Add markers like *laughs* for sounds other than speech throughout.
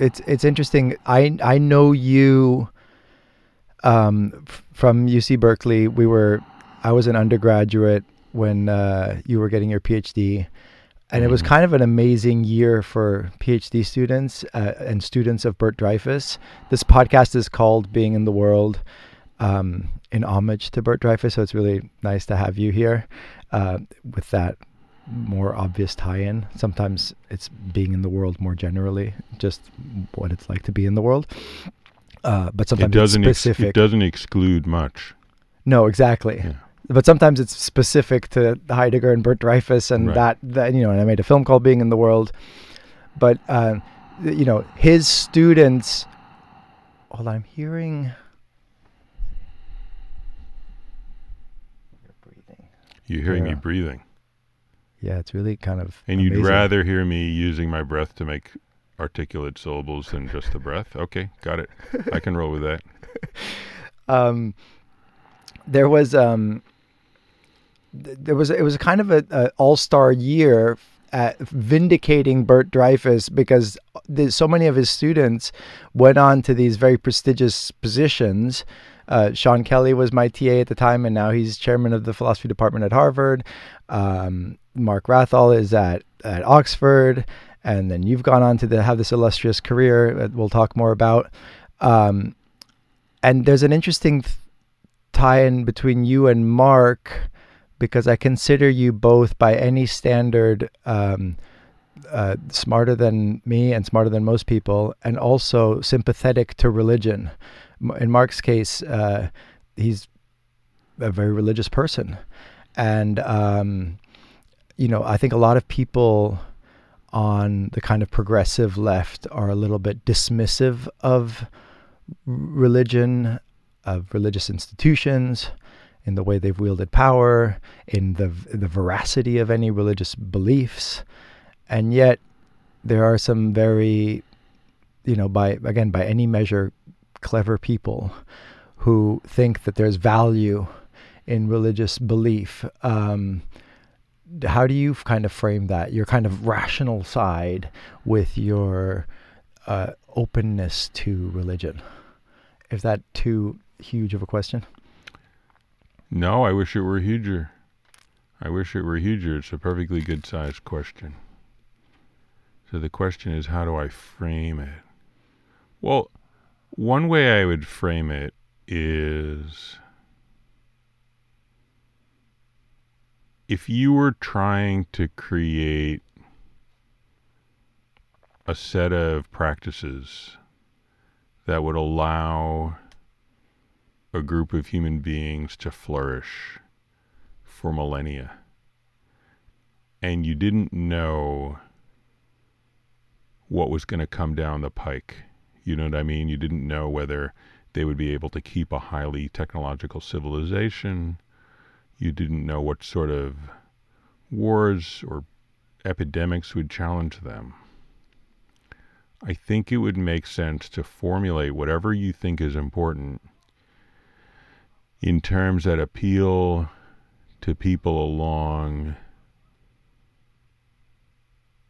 it's it's interesting. I I know you um, from UC Berkeley. We were I was an undergraduate when uh, you were getting your PhD, and it was Mhm. kind of an amazing year for PhD students uh, and students of Bert Dreyfus. This podcast is called "Being in the World." Um, in homage to Bert Dreyfus, so it's really nice to have you here uh, with that more obvious tie-in. Sometimes it's being in the world more generally, just what it's like to be in the world. Uh, but sometimes It doesn't. it's Ex- specific. it doesn't exclude much. no, exactly. Yeah. But sometimes it's specific to Heidegger and Bert Dreyfus, and Right. that, that you know. And I made a film called Being in the World, but uh, you know, his students. Hold on, I'm hearing. You're breathing. You're hearing me breathing, Yeah, it's really kind of. and you'd rather hear me using my breath to make articulate syllables than just the breath. Okay, got it. I can roll with that. *laughs* um, there was um, th- there was it was kind of a, a all star year at vindicating Bert Dreyfus because the, so many of his students went on to these very prestigious positions. Uh, Sean Kelly was my TA at the time, and now he's chairman of the philosophy department at Harvard. Um, Mark Wrathall is at at Oxford, and then you've gone on to the, have this illustrious career that we'll talk more about. Um, and there's an interesting th- tie-in between you and Mark because I consider you both by any standard um, uh, smarter than me and smarter than most people, and also sympathetic to religion. In Mark's case, uh, he's a very religious person, and um, you know I think a lot of people on the kind of progressive left are a little bit dismissive of religion, of religious institutions, in the way they've wielded power, in the the veracity of any religious beliefs, and yet there are some very, you know, by again by any measure, clever people who think that there's value in religious belief. Um, how do you kind of frame that? Your kind of rational side with your uh, openness to religion. Is that too huge of a question? No, I wish it were huger. I wish it were huger. It's a perfectly good sized question. So the question is, how do I frame it? Well, one way I would frame it is if you were trying to create a set of practices that would allow a group of human beings to flourish for millennia, and you didn't know what was going to come down the pike. You know what I mean? You didn't know whether they would be able to keep a highly technological civilization. You didn't know what sort of wars or epidemics would challenge them. I think it would make sense to formulate whatever you think is important in terms that appeal to people along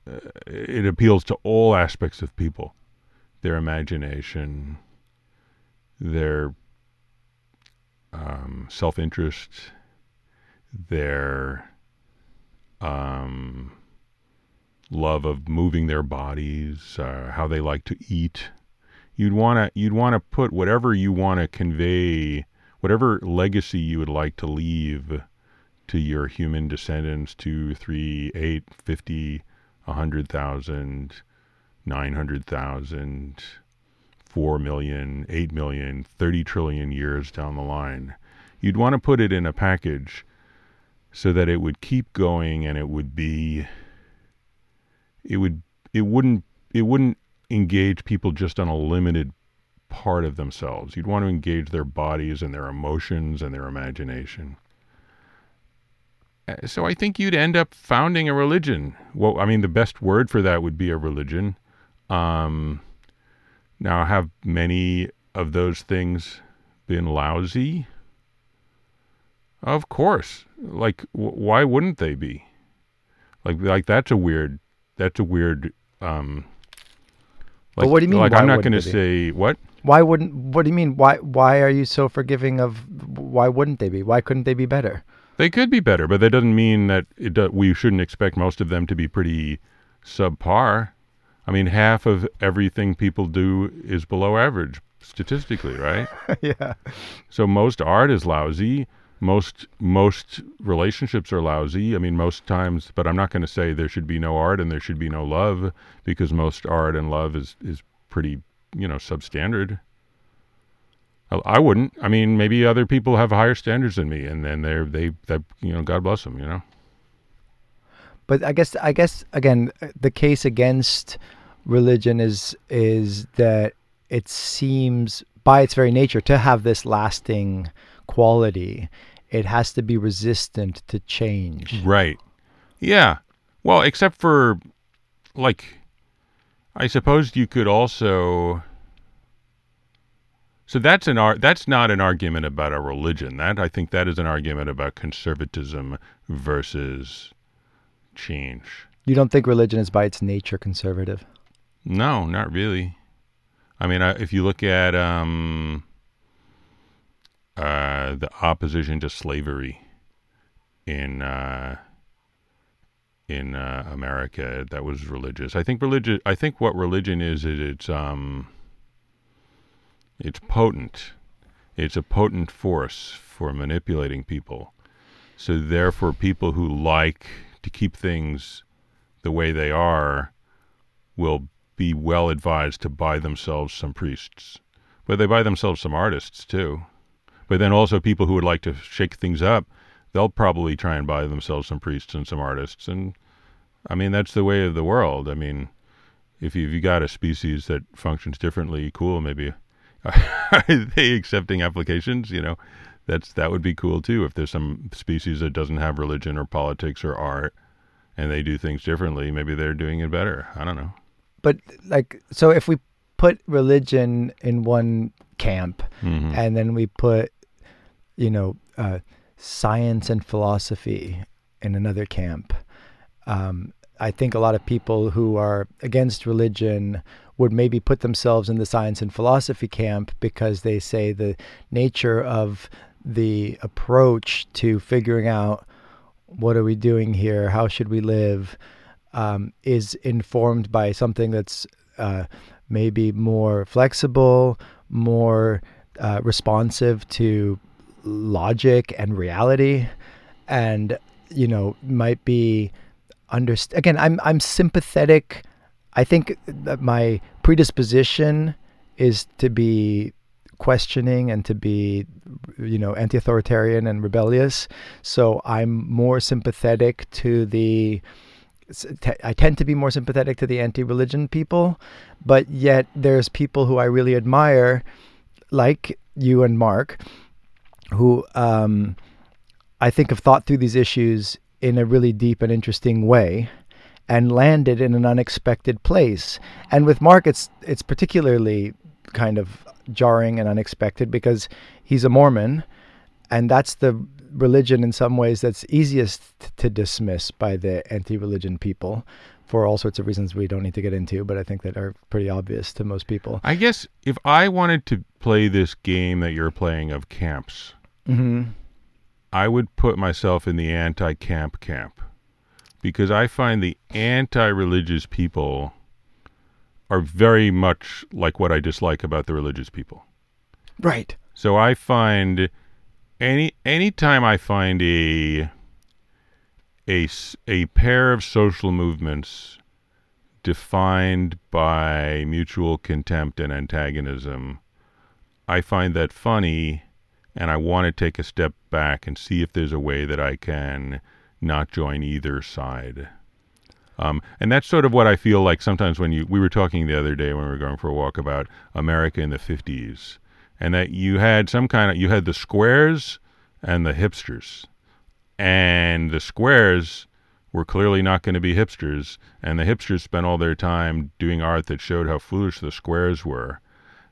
uh, it appeals to all aspects of people their imagination their um, self-interest their um, love of moving their bodies uh, how they like to eat. You'd want to you'd want to put whatever you want to convey whatever legacy you would like to leave to your human descendants two three eight fifty a hundred thousand nine hundred thousand four million eight million thirty trillion years down the line you'd want to put it in a package so that it would keep going and it would be it would it wouldn't it wouldn't engage people just on a limited part of themselves. You'd want to engage their bodies and their emotions and their imagination. Uh, So I think you'd end up founding a religion. Well, I mean, the best word for that would be a religion. Um, now, have many of those things been lousy? Of course. Like, w- why wouldn't they be? Like, like that's a weird, that's a weird um, But what do you mean, Like I'm not going to say what. Why wouldn't? What do you mean? Why? Why are you so forgiving of? Why wouldn't they be? Why couldn't they be better? They could be better, but that doesn't mean that it do, we shouldn't expect most of them to be pretty subpar. I mean, half of everything people do is below average statistically, right? *laughs* yeah. So most art is lousy. Most most relationships are lousy. I mean, most times, but I'm not going to say there should be no art and there should be no love because most art and love is is pretty, you know, substandard. I, I wouldn't. I mean, maybe other people have higher standards than me, and then they're they that you know, God bless them. You know. But I guess I guess again uh, the case against religion is is that it seems by its very nature to have this lasting quality. It has to be resistant to change. Right. Yeah. Well, except for like I suppose you could also So that's an ar- that's not an argument about a religion. That I think that is an argument about conservatism versus change. You don't think religion is by its nature conservative? No, not really. I mean, I, if you look at um, uh, the opposition to slavery in uh, in uh, America, that was religious. I think religion. I think what religion is is it's um, it's potent. It's a potent force for manipulating people. So therefore, people who like to keep things the way they are will be well advised to buy themselves some priests. But they buy themselves some artists too. But then also people who would like to shake things up, they'll probably try and buy themselves some priests and some artists. And I mean, that's the way of the world. I mean, if you, if you got a species that functions differently, cool, maybe. *laughs* Are they accepting applications? You know, that's that would be cool too. If there's some species that doesn't have religion or politics or art, and they do things differently, maybe they're doing it better. I don't know. But like, so if we put religion in one camp, Mhm. and then we put, you know, uh, science and philosophy in another camp. Um, I think a lot of people who are against religion would maybe put themselves in the science and philosophy camp because they say the nature of the approach to figuring out what are we doing here, how should we live, um, is informed by something that's uh, maybe more flexible, more uh, responsive to logic and reality, and you know might be underst- again. I'm I'm sympathetic. I think that my predisposition is to be questioning and to be you know anti-authoritarian and rebellious so i'm more sympathetic to the I tend to be more sympathetic to the anti-religion people, but yet there's people who I really admire, like you and Mark, who um, I think have thought through these issues in a really deep and interesting way, and landed in an unexpected place. And with Mark, it's it's particularly kind of jarring and unexpected because he's a Mormon, and that's the religion in some ways that's easiest to dismiss by the anti-religion people for all sorts of reasons we don't need to get into but i think that are pretty obvious to most people. I guess if I wanted to play this game that you're playing of camps, hmm I would put myself in the anti camp camp because I find the anti religious people are very much like what I dislike about the religious people. right So I find any anytime I find a a a pair of social movements defined by mutual contempt and antagonism, I find that funny and I want to take a step back and see if there's a way that I can not join either side. Um, and that's sort of what I feel like sometimes when you we were talking the other day when we were going for a walk about America in the 50s and that you had some kind of you had the squares and the hipsters. And the squares were clearly not going to be hipsters and the hipsters spent all their time doing art that showed how foolish the squares were.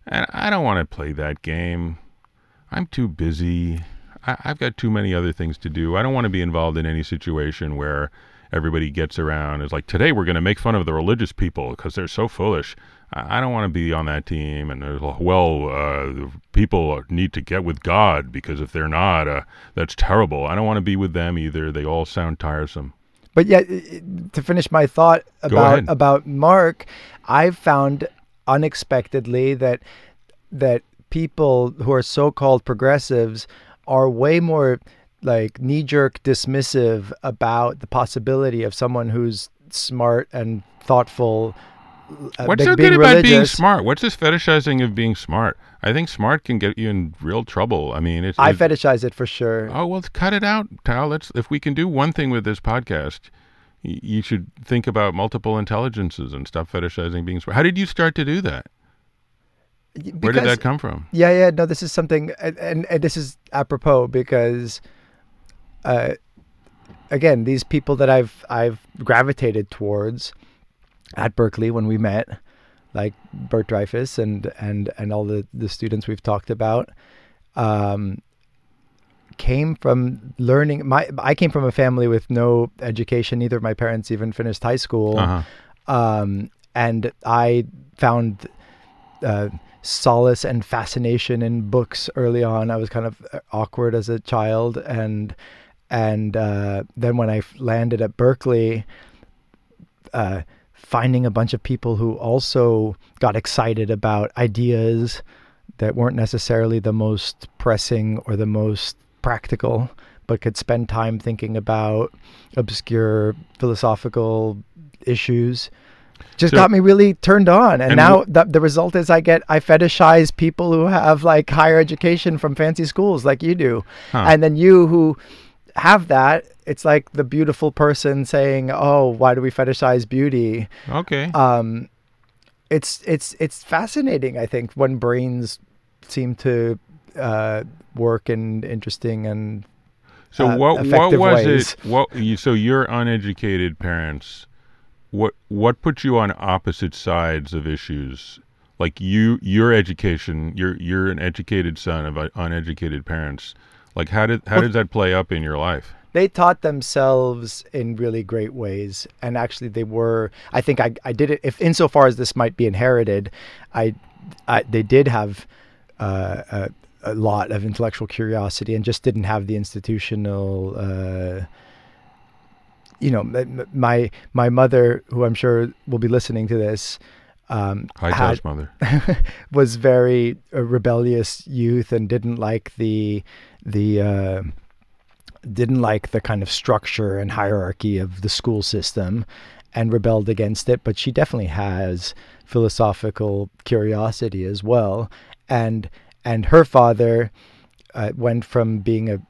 And i don't want to play that game. I'm too busy. I, i've got too many other things to do. I don't want to be involved in any situation where everybody gets around it's like today we're going to make fun of the religious people because they're so foolish I I don't want to be on that team. And there's, well, uh, people need to get with God because if they're not, uh, that's terrible. I don't want to be with them either. They all sound tiresome. But yet, i- i- to finish my thought about about Mark, I've found unexpectedly that that people who are so-called progressives are way more like knee-jerk dismissive about the possibility of someone who's smart and thoughtful. uh, What's so good about being smart? What's this fetishizing of being smart? I think smart can get you in real trouble. I mean, it's. I it's- fetishize it for sure. Oh well, cut it out, Tao. Let's if we can do one thing with this podcast, y- you should think about multiple intelligences and stop fetishizing being smart. How did you start to do that? Where did that come from? Yeah, yeah. No, this is something, and, and, and this is apropos because, uh, again, these people that I've I've gravitated towards at Berkeley when we met, like Bert Dreyfus and and and all the the students we've talked about, um, came from learning. My I came from a family with no education. Neither of my parents even finished high school Uh huh. um, and I found uh, solace and fascination in books early on. I was kind of uh, awkward as a child, and and uh, then when I landed at Berkeley, uh, finding a bunch of people who also got excited about ideas that weren't necessarily the most pressing or the most practical, but could spend time thinking about obscure philosophical issues just So- got me really turned on and, And now the, the result is i get i fetishize people who have like higher education from fancy schools like you do Huh. and then you who have that it's like the beautiful person saying oh why do we fetishize beauty Okay. um it's it's it's fascinating i think when brains seem to uh work in interesting and so uh, what what was ways. it? What you, so your uneducated parents? What what put you on opposite sides of issues? Like you, your education, you're you're an educated son of uneducated parents. Like how did how Well- does that play up in your life? they taught themselves in really great ways and actually they were i think i, I did it if insofar as this might be inherited i, I they did have uh, a, a lot of intellectual curiosity and just didn't have the institutional uh, you know my my mother who i'm sure will be listening to this um, Hi, had- Tao's mother. *laughs* was very a rebellious youth and didn't like the the uh, didn't like the kind of structure and hierarchy of the school system and rebelled against it but she definitely has philosophical curiosity as well and and her father uh, went from being a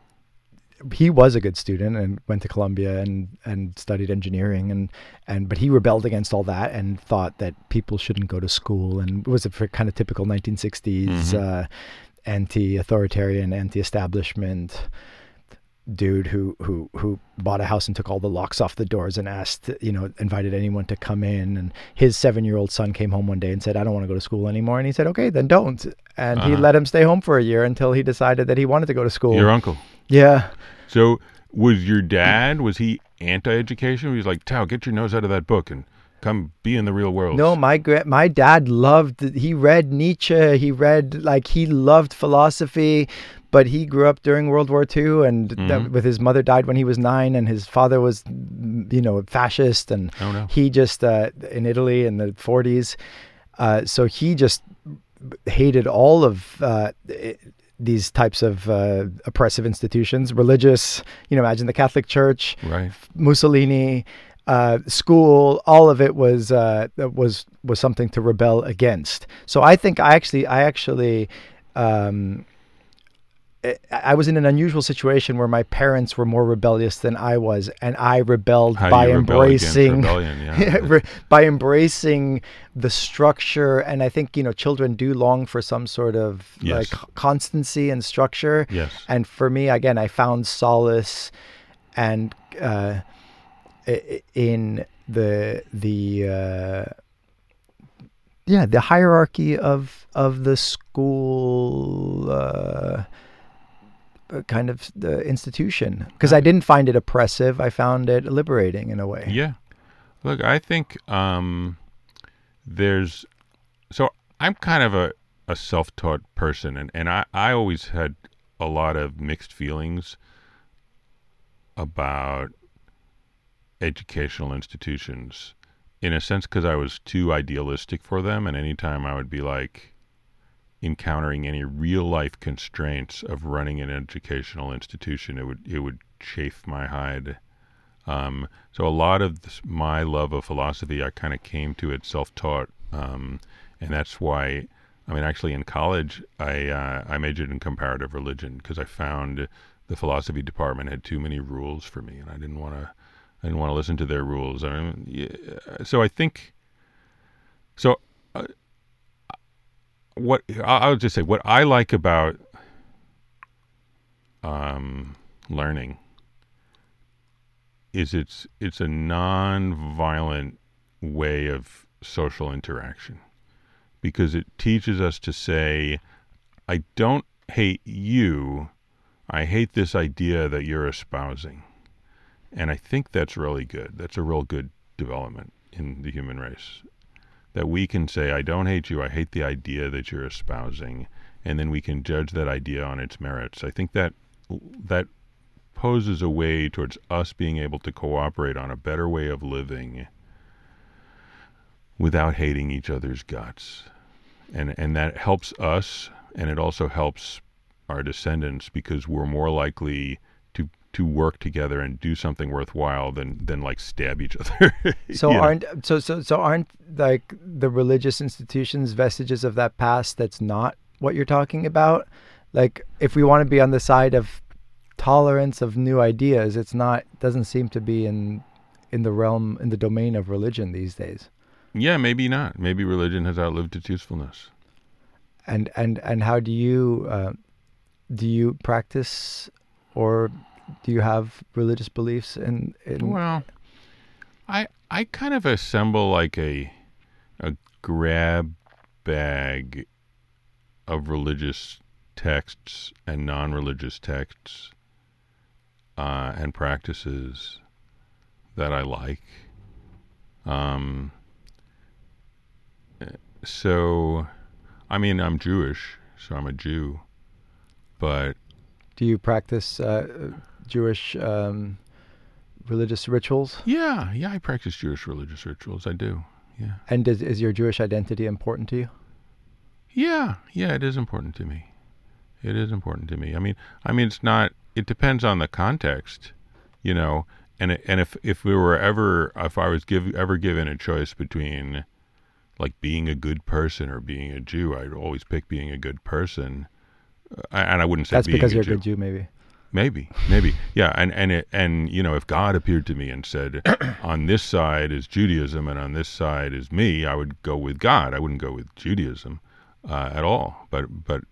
he was a good student and went to Columbia and and studied engineering and and but he rebelled against all that and thought that people shouldn't go to school and was a kind of typical 1960s Mhm. uh, anti-authoritarian anti-establishment dude who who who bought a house and took all the locks off the doors and asked you know invited anyone to come in and his 7-year-old son came home one day and said I don't want to go to school anymore and he said okay then don't and he Uh-huh. let him stay home for a year until he decided that he wanted to go to school Your uncle. Yeah So was your dad? Was he anti-education? He was like, "Tao, get your nose out of that book and come be in the real world." No, my gra- my dad loved. He read Nietzsche. He read like he loved philosophy, but he grew up during World War II, and that, Mhm. with his mother died when he was nine, and his father was, you know, fascist, and Oh no. he just uh, in Italy in the 40s. Uh, so he just hated all of uh, these types of uh, oppressive institutions, religious. You know, imagine the Catholic Church, Right. Mussolini, uh, school, all of it was uh, was was something to rebel against. So I think I actually I actually um, I, I was in an unusual situation where my parents were more rebellious than I was, and I rebelled How by embracing? *laughs* Yeah. by embracing the structure. And I think you know children do long for some sort of Yes. like constancy and structure. yes. And for me, again, I found solace and uh, in the the uh, yeah the hierarchy of of the school uh, kind of the institution because I didn't find it oppressive. I found it liberating in a way. Yeah. Look, I think um, there's so I'm kind of a, a self taught person, and, and I, I always had a lot of mixed feelings about educational institutions in a sense because I was too idealistic for them. And anytime I would be like encountering any real life constraints of running an educational institution, it would it would chafe my hide. Um, so a lot of this, my love of philosophy, I kind of came to it self taught, um, and that's why. I mean, actually, in college, I uh, I majored in comparative religion because I found the philosophy department had too many rules for me, and I didn't want to I didn't want to listen to their rules. I mean, yeah, so I think so. Uh, what I'll just say, what I like about um, learning is it's it's a non-violent way of social interaction because it teaches us to say, I don't hate you. I hate this idea that you're espousing. And I think that's really good. That's a real good development in the human race. That we can say, I don't hate you, I hate the idea that you're espousing, and then we can judge that idea on its merits. I think that that poses a way towards us being able to cooperate on a better way of living without hating each other's guts. And and that helps us and it also helps our descendants because we're more likely to work together and do something worthwhile than than like stab each *laughs* other. so aren't so so so aren't like the religious institutions vestiges of that past that's not what you're talking about? Like if we want to be on the side of tolerance of new ideas, it's not doesn't seem to be in in the realm in the domain of religion these days. Yeah, maybe not. Maybe religion has outlived its usefulness. And and and how do you uh, do you practice or do you have religious beliefs in, in well i i kind of assemble like a a grab bag of religious texts and non-religious texts uh, and practices that I like. Um, so, I mean, I'm Jewish, so I'm a Jew, but do you practice uh, Jewish um, religious rituals? Yeah, yeah, I practice Jewish religious rituals. I do. Yeah. And does, is your Jewish identity important to you? Yeah, yeah, it is important to me. It is important to me. I mean, I mean, it's not. It depends on the context, you know. And and if if we were ever, if I was give ever given a choice between, like being a good person or being a Jew, I'd always pick being a good person. Uh, and I wouldn't say that's because you're a good Jew, maybe. Maybe, maybe, yeah, and and it, and you know, if God appeared to me and said, *clears throat* "On this side is Judaism, and on this side is me," I would go with God. I wouldn't go with Judaism uh, at all. But but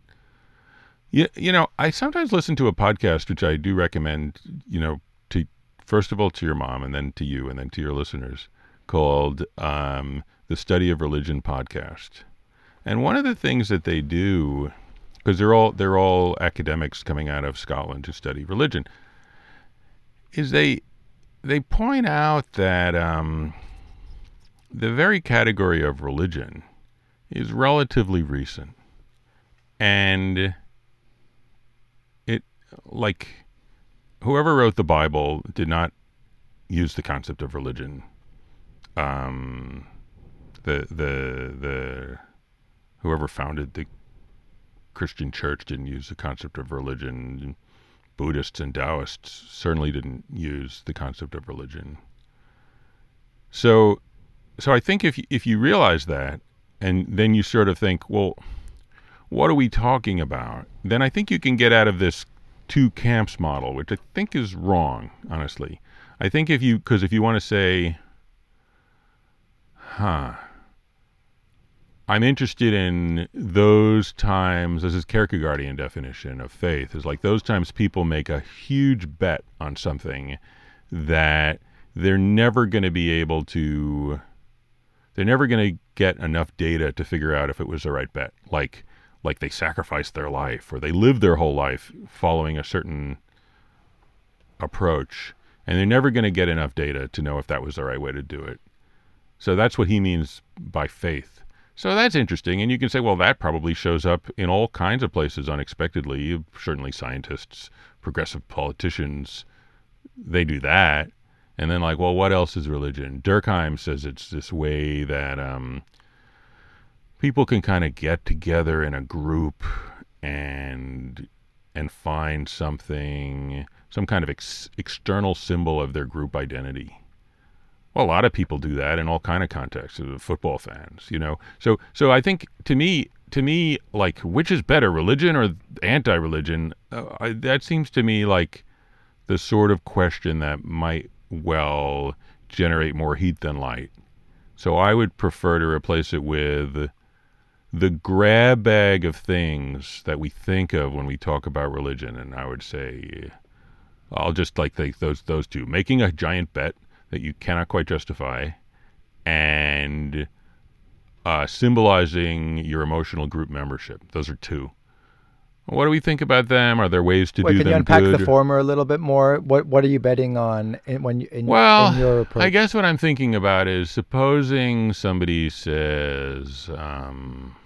you, you know, I sometimes listen to a podcast which I do recommend. You know, to first of all to your mom, and then to you, and then to your listeners, called um, the Study of Religion podcast. And one of the things that they do because they're all they're all academics coming out of Scotland to study religion. Is they they point out that um, the very category of religion is relatively recent, and it like whoever wrote the Bible did not use the concept of religion. Um, the the the whoever founded the Christian church didn't use the concept of religion. Buddhists and Taoists certainly didn't use the concept of religion. So, so I think if if you realize that, and then you sort of think, well, what are we talking about? Then I think you can get out of this two camps model, which I think is wrong, honestly. I think if you, because if you want to say, huh, I'm interested in those times. This is Kierkegaardian definition of faith. Is like those times people make a huge bet on something that they're never going to be able to. They're never going to get enough data to figure out if it was the right bet. Like, like they sacrificed their life or they lived their whole life following a certain approach, and they're never going to get enough data to know if that was the right way to do it. So that's what he means by faith So that's interesting. And you can say, well, that probably shows up in all kinds of places unexpectedly. Certainly, scientists, progressive politicians, they do that. And then, like, well, what else is religion? Durkheim says it's this way that um, people can kind of get together in a group and and find something, some kind of ex- external symbol of their group identity. Well, a lot of people do that in all kind of contexts. Uh, football fans, you know. So, so I think to me, to me, like which is better, religion or anti-religion? Uh, I, that seems to me like the sort of question that might well generate more heat than light. So I would prefer to replace it with the grab bag of things that we think of when we talk about religion, and I would say I'll just like those those two: making a giant bet that you cannot quite justify, and uh, symbolizing your emotional group membership. Those are two. What do we think about them? Are there ways to Wait, do can them you unpack good? the former a little bit more? What What are you betting on in, when you, in, well, in your approach? I guess what I'm thinking about is supposing somebody says, um,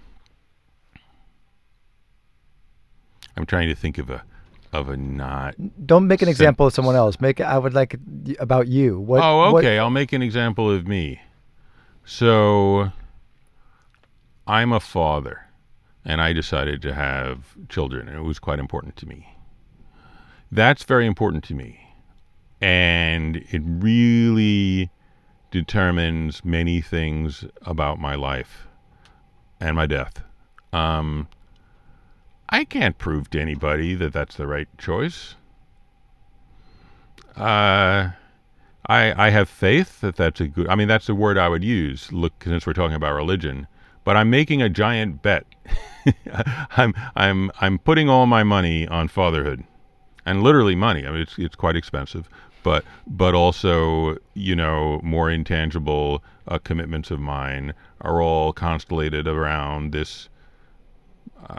I'm trying to think of a of a not. Don't make an example of someone else. Make I would like about you. What, oh, what- okay. I'll make an example of me. So, I'm a father, and I decided to have children, and it was quite important to me. That's very important to me, and it really determines many things about my life and my death. Um, I can't prove to anybody that that's the right choice. Uh, I I have faith that that's a good. I mean, that's the word I would use. Look, since we're talking about religion, but I'm making a giant bet. *laughs* I'm I'm I'm putting all my money on fatherhood, and literally money. I mean, it's it's quite expensive, but but also you know more intangible uh, commitments of mine are all constellated around this.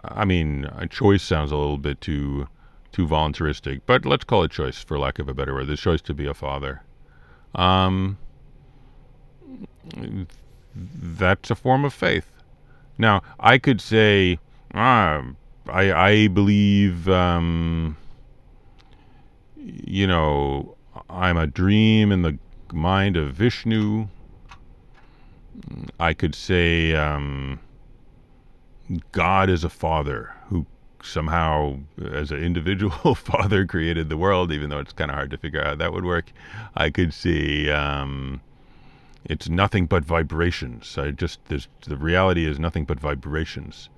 I mean, choice sounds a little bit too too voluntaristic, but let's call it choice for lack of a better word. The choice to be a father. Um, that's a form of faith. Now, I could say, ah, I, I believe, um, you know, I'm a dream in the mind of Vishnu. I could say, um, God is a father who somehow, as an individual *laughs* father, created the world, even though it's kind of hard to figure out how that would work. I could see um, it's nothing but vibrations. I just the reality is nothing but vibrations.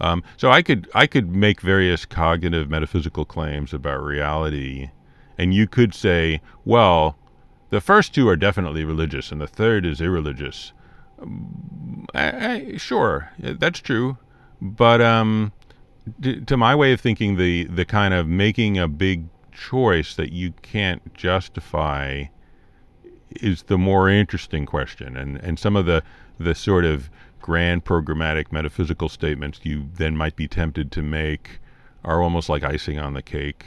Um, so I could I could make various cognitive metaphysical claims about reality, and you could say, well, the first two are definitely religious, and the third is irreligious. I, I, sure, that's true, but um, to my way of thinking, the the kind of making a big choice that you can't justify is the more interesting question, and and some of the the sort of grand programmatic metaphysical statements you then might be tempted to make are almost like icing on the cake.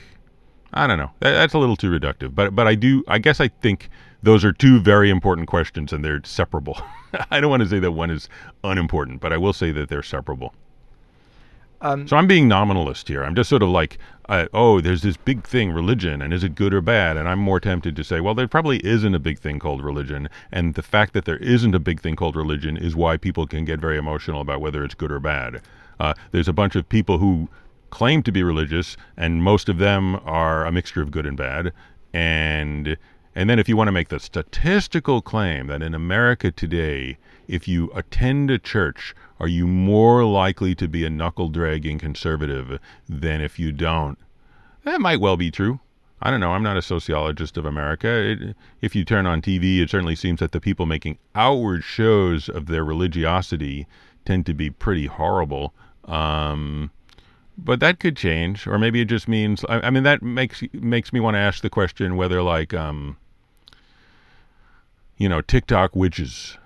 I don't know. That, that's a little too reductive, but but I do. I guess I think those are two very important questions, and they're separable. *laughs* I don't want to say that one is unimportant, but I will say that they're separable. Um, So I'm being nominalist here. I'm just sort of like, uh, oh, there's this big thing, religion, and is it good or bad? And I'm more tempted to say, well, there probably isn't a big thing called religion, and the fact that there isn't a big thing called religion is why people can get very emotional about whether it's good or bad. Uh, there's a bunch of people who claim to be religious, and most of them are a mixture of good and bad, and and then if you want to make the statistical claim that in America today, if you attend a church, are you more likely to be a knuckle dragging conservative than if you don't? That might well be true. I don't know. I'm not a sociologist of America. It, if you turn on TV, it certainly seems that the people making outward shows of their religiosity tend to be pretty horrible. Um, but that could change, or maybe it just means. I, I mean, that makes makes me want to ask the question whether, like, um, you know, TikTok witches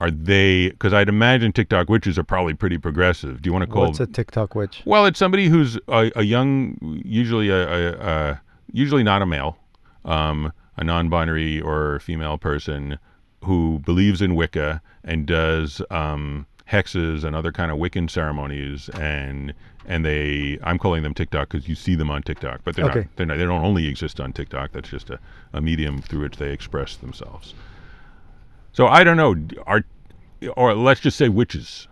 are they? Because I'd imagine TikTok witches are probably pretty progressive. Do you want to call? what's a TikTok witch? Well, it's somebody who's a, a young, usually a, a, a usually not a male, um, a non-binary or female person who believes in Wicca and does um, hexes and other kind of Wiccan ceremonies, and and they I'm calling them TikTok because you see them on TikTok, but they're Okay. not. They're not. They don't only exist on TikTok. That's just a, a medium through which they express themselves. So I don't know. Are or let's just say witches,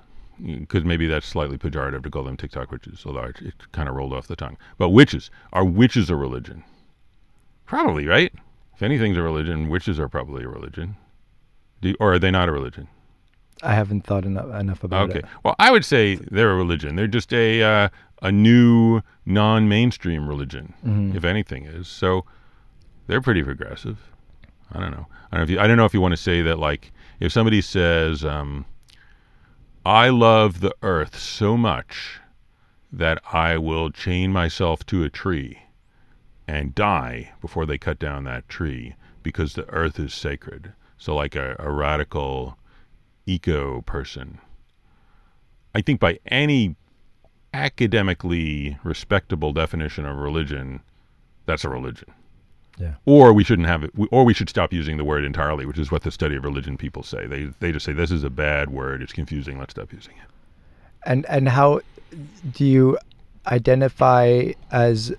because maybe that's slightly pejorative to call them TikTok witches, although it, it kind of rolled off the tongue. But witches are witches a religion? Probably right. If anything's a religion, witches are probably a religion. Do, or are they not a religion? I haven't thought enough enough about Okay. it. Okay. Well, I would say they're a religion. They're just a uh, a new non-mainstream religion, Mhm. if anything is. So they're pretty progressive. I don't know. I don't know if you, I don't know if you want to say that like if somebody says um, I love the earth so much that I will chain myself to a tree and die before they cut down that tree because the earth is sacred. So like a, a radical eco person. I think by any academically respectable definition of religion, that's a religion. Yeah. Or we shouldn't have it, or we should stop using the word entirely, which is what the study of religion people say. They they just say this is a bad word. It's confusing. Let's stop using it. And and how do you identify as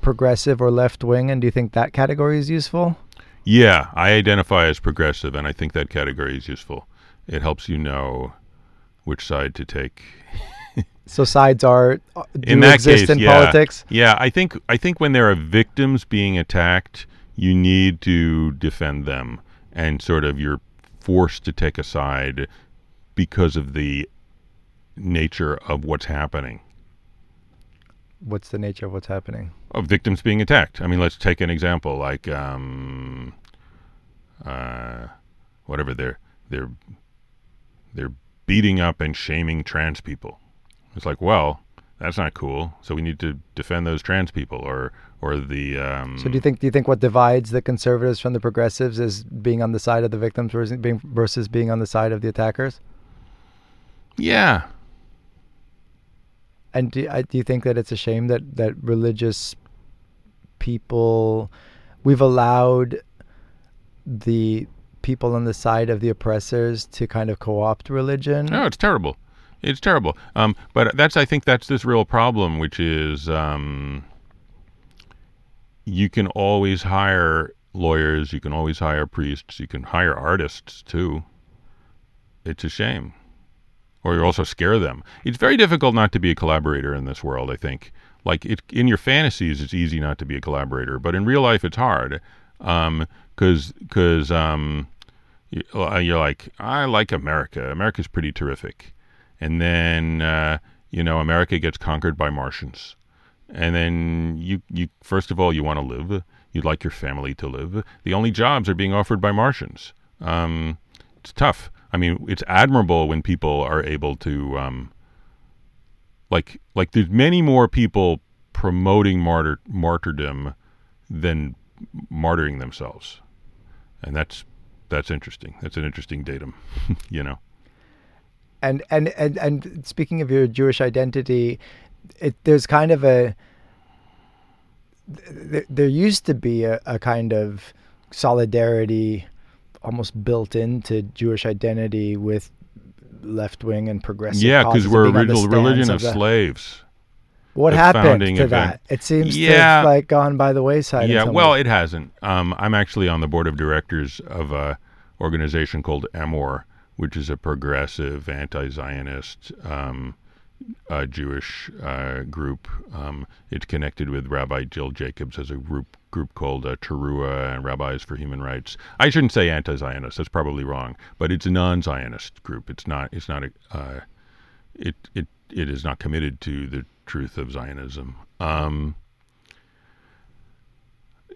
progressive or left wing? And do you think that category is useful? Yeah, I identify as progressive, and I think that category is useful. It helps you know which side to take. *laughs* So sides are uh, do in that exist case, in yeah, politics. Yeah, I think I think when there are victims being attacked, you need to defend them, and sort of you're forced to take a side because of the nature of what's happening. What's the nature of what's happening? Of victims being attacked. I mean, let's take an example like um, uh, whatever they're they're they're beating up and shaming trans people. It's like, well, that's not cool. So we need to defend those trans people, or or the. Um, So do you think do you think what divides the conservatives from the progressives is being on the side of the victims versus being versus being on the side of the attackers? Yeah, And do, I- do you think that it's a shame that that religious people we've allowed the people on the side of the oppressors to kind of co-opt religion? no, it's terrible. It's terrible. Um, but that's I think that's this real problem, which is um, you can always hire lawyers, you can always hire priests, you can hire artists too. It's a shame. Or you also scare them. It's very difficult not to be a collaborator in this world, I think. Like it, in your fantasies, it's easy not to be a collaborator, but in real life, it's hard. Um, cause, cause, um, you- uh, you're like, I like America. America's pretty terrific. And then, uh, you know, America gets conquered by Martians. And then you, you first of all, you want to live. You'd like your family to live. The only jobs are being offered by Martians. Um, it's tough. I mean, it's admirable when people are able to, um, like, like there's many more people promoting martyr martyrdom than martyring themselves, and that's that's interesting. That's an interesting datum, *laughs* you know. And and and and speaking of your Jewish identity, it, there's kind of a there, there used to be a, a kind of solidarity almost built into Jewish identity with left wing and progressive. Yeah, because we're being on the original religion of the- slaves. What happened to event. that? It seems to Yeah. have like gone by the wayside. Yeah, well, ways. it hasn't. Um, I'm actually on the board of directors of a organization called EMOR, which is a progressive, anti-Zionist um, uh, Jewish uh, group. Um, it's connected with Rabbi Jill Jacobs as a group group called uh, T'ruah and Rabbis for Human Rights. I shouldn't say anti-Zionist. That's probably wrong, but it's a non-Zionist group. It's not. It's not a. Uh, it it it is not committed to the truth of Zionism. Um,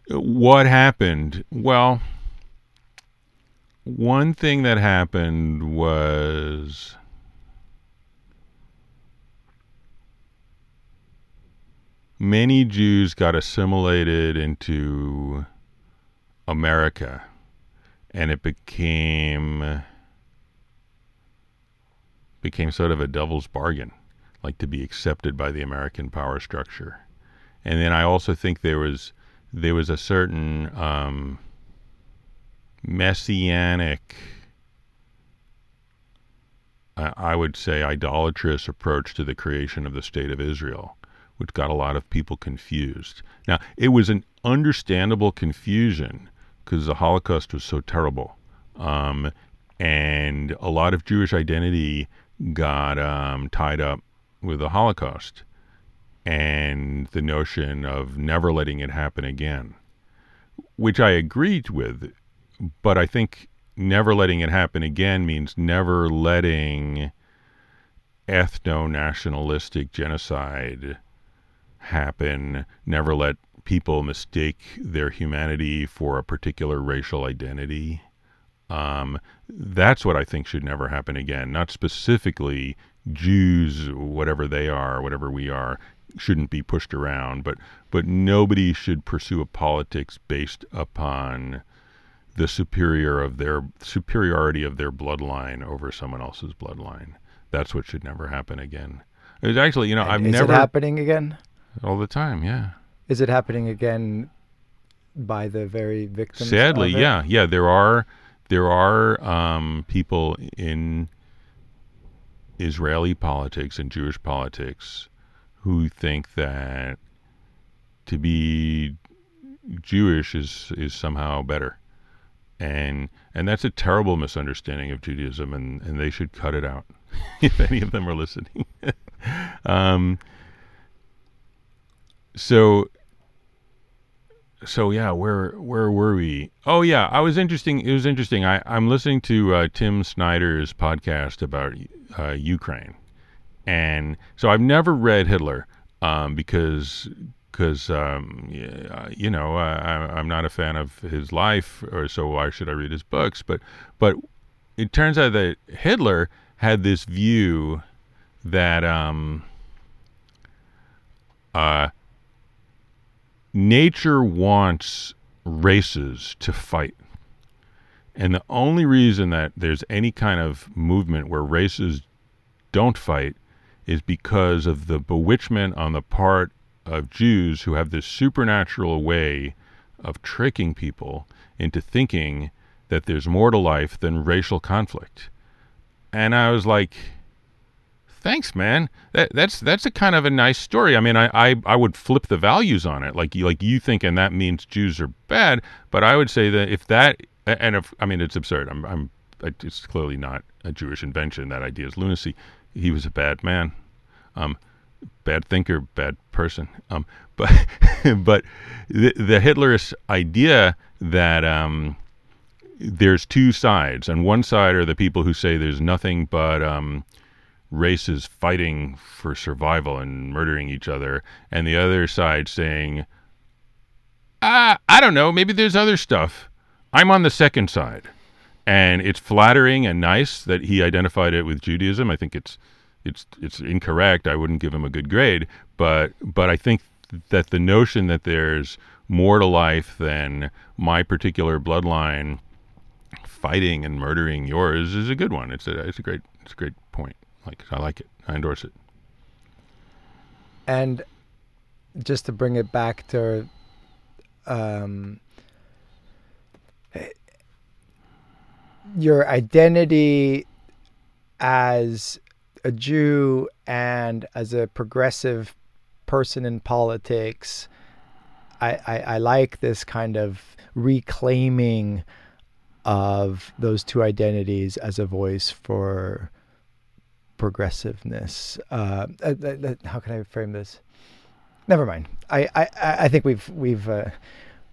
what happened? Well, one thing that happened was many Jews got assimilated into America and it became became sort of a devil's bargain like to be accepted by the American power structure. And then I also think there was there was a certain um, messianic I would say, idolatrous approach to the creation of the state of Israel, which got a lot of people confused. Now, it was an understandable confusion because the Holocaust was so terrible. Um, and a lot of Jewish identity got um, tied up with the Holocaust and the notion of never letting it happen again, which I agreed with. But I think never letting it happen again means never letting ethno nationalistic genocide happen, never let people mistake their humanity for a particular racial identity. Um, that's what I think should never happen again. Not specifically Jews, whatever they are, whatever we are, shouldn't be pushed around, but but nobody should pursue a politics based upon the superior of their superiority of their bloodline over someone else's bloodline. That's what should never happen again. It's actually, you know, I've Is never it happening again? all the time. Yeah, Is it happening again by the very victims? sadly, yeah, yeah. There are there are um, people in Israeli politics and Jewish politics who think that to be Jewish is is somehow better, and and that's a terrible misunderstanding of Judaism, and and they should cut it out *laughs* if any of them are listening. *laughs* um, so so yeah, where where were we? Oh yeah, I was interesting. It was interesting. I I'm listening to uh, Tim Snyder's podcast about uh, Ukraine, and so I've never read Hitler um, because because um, you know I, I'm not a fan of his life, or so why should I read his books? But but it turns out that Hitler had this view that um, uh, nature wants races to fight. And the only reason that there's any kind of movement where races don't fight is because of the bewitchment on the part of Jews who have this supernatural way of tricking people into thinking that there's more to life than racial conflict. And I was like, thanks man. That that's that's a kind of a nice story. I mean I, I i would flip the values on it like you like you think and that means jews are bad but i would say that if that and if i mean it's absurd. I'm i'm it's clearly not a jewish invention that idea is lunacy. He was a bad man. Um bad thinker bad person um *laughs* but but the, the hitlerist idea that um there's two sides on one side are the people who say there's nothing but um races fighting for survival and murdering each other, and the other side saying, ah, I don't know, maybe there's other stuff. I'm on the second side. And it's flattering and nice that he identified it with Judaism. I think it's it's it's incorrect. I wouldn't give him a good grade, but but I think that the notion that there's more to life than my particular bloodline fighting and murdering yours is a good one. It's a it's a great it's a great point. Like I like it. I endorse it. And just to bring it back to um, your identity as a Jew and as a progressive person in politics, I, I, I like this kind of reclaiming of those two identities as a voice for progressiveness. Uh, uh, uh, how can I frame this? Never mind. I, I, I think we've we've uh,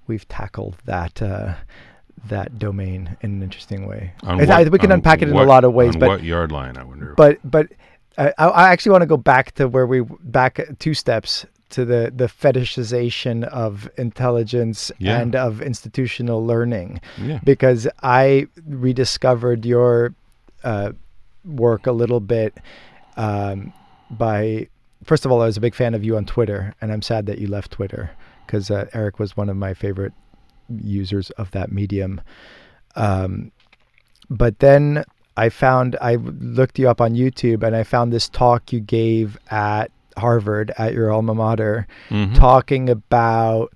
we've tackled that uh, that domain in an interesting way. On I- we can unpack it in what- a lot of ways, but what yard line? I wonder. but but I, I actually want to go back to where we back two steps to the the fetishization of intelligence Yeah. and of institutional learning yeah, because I rediscovered your uh, work a little bit um, by first of all I was a big fan of you on Twitter and I'm sad that you left Twitter because uh, Eric was one of my favorite users of that medium. Um, but then I found I looked you up on YouTube and I found this talk you gave at Harvard at your alma mater Mhm. talking about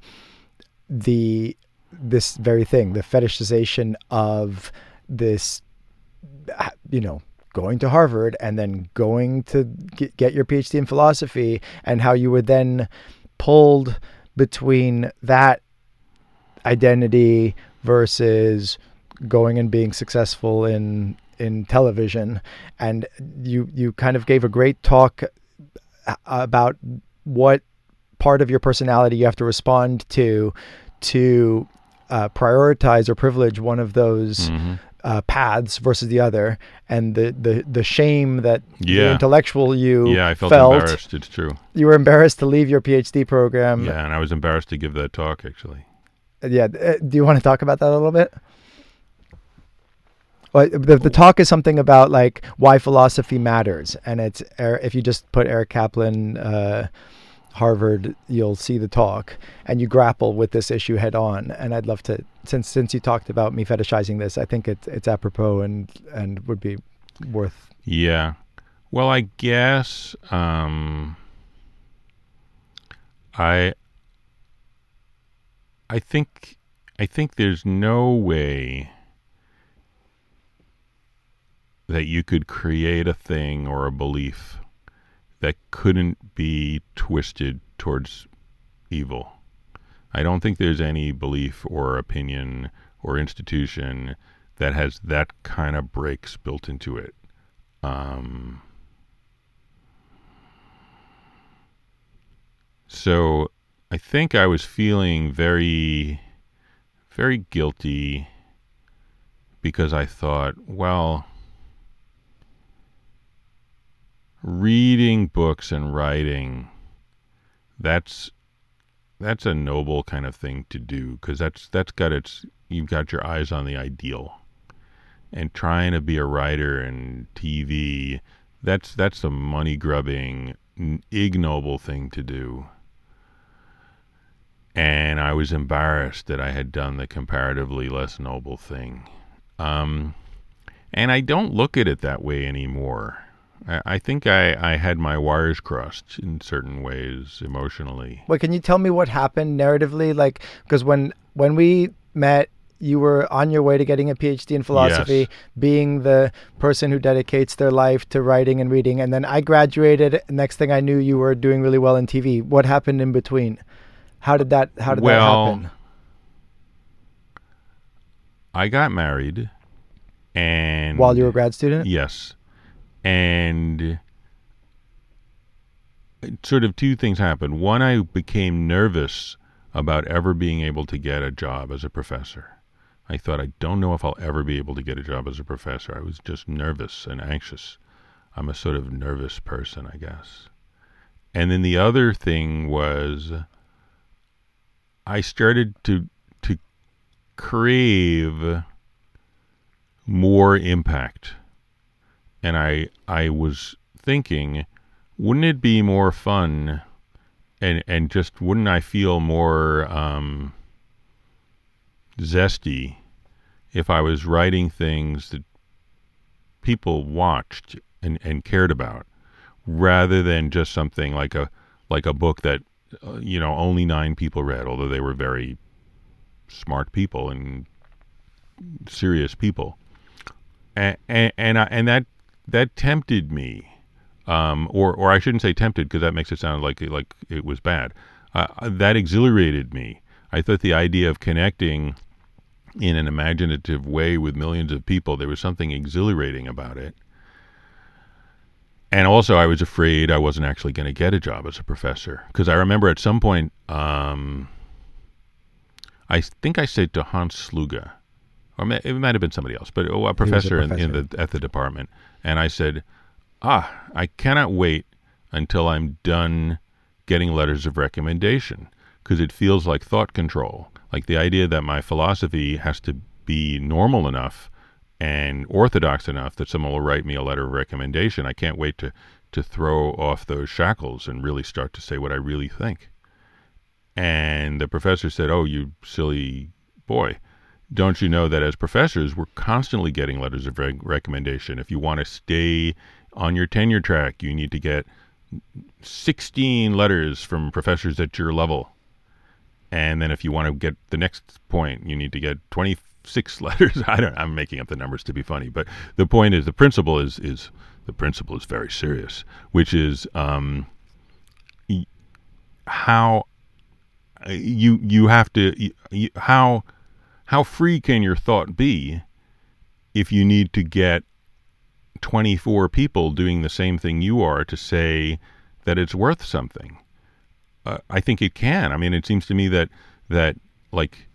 the this very thing, the fetishization of this, you know, going to Harvard and then going to get, get your PhD in philosophy, and how you were then pulled between that identity versus going and being successful in in television and you you kind of gave a great talk about what part of your personality you have to respond to to uh, prioritize or privilege one of those Mm-hmm. uh, paths versus the other, and the the, the shame that the intellectual you Yeah, I felt, felt. embarrassed. It's true. You were embarrassed to leave your PhD program. yeah, and I was embarrassed to give that talk actually. Yeah. uh, Do you want to talk about that a little bit? Well, the, the talk is something about like why philosophy matters, and it's Er- if you just put Eric Kaplan, uh, Harvard, you'll see the talk, and you grapple with this issue head on. And I'd love to, since since you talked about me fetishizing this, I think it's it's apropos and and would be worth. Yeah. Well, I guess um, I I think I think there's no way that you could create a thing or a belief that couldn't be twisted towards evil. I don't think there's any belief or opinion or institution that has that kind of brakes built into it. Um, so I think I was feeling very, very guilty because I thought, well, reading books and writing, that's that's a noble kind of thing to do because that's that's got its you've got your eyes on the ideal. And trying to be a writer and TV that's that's a money grubbing ignoble thing to do and I was embarrassed that I had done the comparatively less noble thing um, and I don't look at it that way anymore I, I think I, I had my wires crossed in certain ways emotionally Well, can you tell me what happened narratively? Like, because when when we met, you were on your way to getting a PhD in philosophy, Yes. being the person who dedicates their life to writing and reading, and then I graduated. Next thing I knew, you were doing really well in TV. What happened in between? How did that How did Well, that happen? I got married, and While you were a grad student? yes, and sort of two things happened. One, I became nervous about ever being able to get a job as a professor. I thought I don't know if I'll ever be able to get a job as a professor. I was just nervous and anxious. I'm a sort of nervous person, I guess. And then the other thing was I started to to crave more impact. And I I was thinking, wouldn't it be more fun and and just wouldn't I feel more um, zesty if I was writing things that people watched and, and cared about rather than just something like a like a book that uh, you know only nine people read although they were very smart people and serious people and and and, I, and that that tempted me um, or or I shouldn't say tempted because that makes it sound like like it was bad. Uh, that exhilarated me. I thought the idea of connecting in an imaginative way with millions of people, there was something exhilarating about it. And also, I was afraid I wasn't actually going to get a job as a professor because I remember at some point, um, I think I said to Hans Sluga, or it might have been somebody else, but oh, a professor, In, in the at the department, and I said, ah, I cannot wait until I'm done getting letters of recommendation because it feels like thought control, like the idea that my philosophy has to be normal enough and orthodox enough that someone will write me a letter of recommendation. I can't wait to to throw off those shackles and really start to say what I really think. And the professor said, "Oh, you silly boy." Don't you know that as professors, we're constantly getting letters of rec- recommendation? If you want to stay on your tenure track, you need to get 16 letters from professors at your level. And then if you want to get the next point, you need to get 20 six *laughs* letters. I don't. I'm making up the numbers to be funny, but the point is, the principle is is the principle is very serious, which is um, how uh, you you have to you, how how free can your thought be if you need to get 24 people doing the same thing you are to say that it's worth something uh, i think it can i mean it seems to me that that like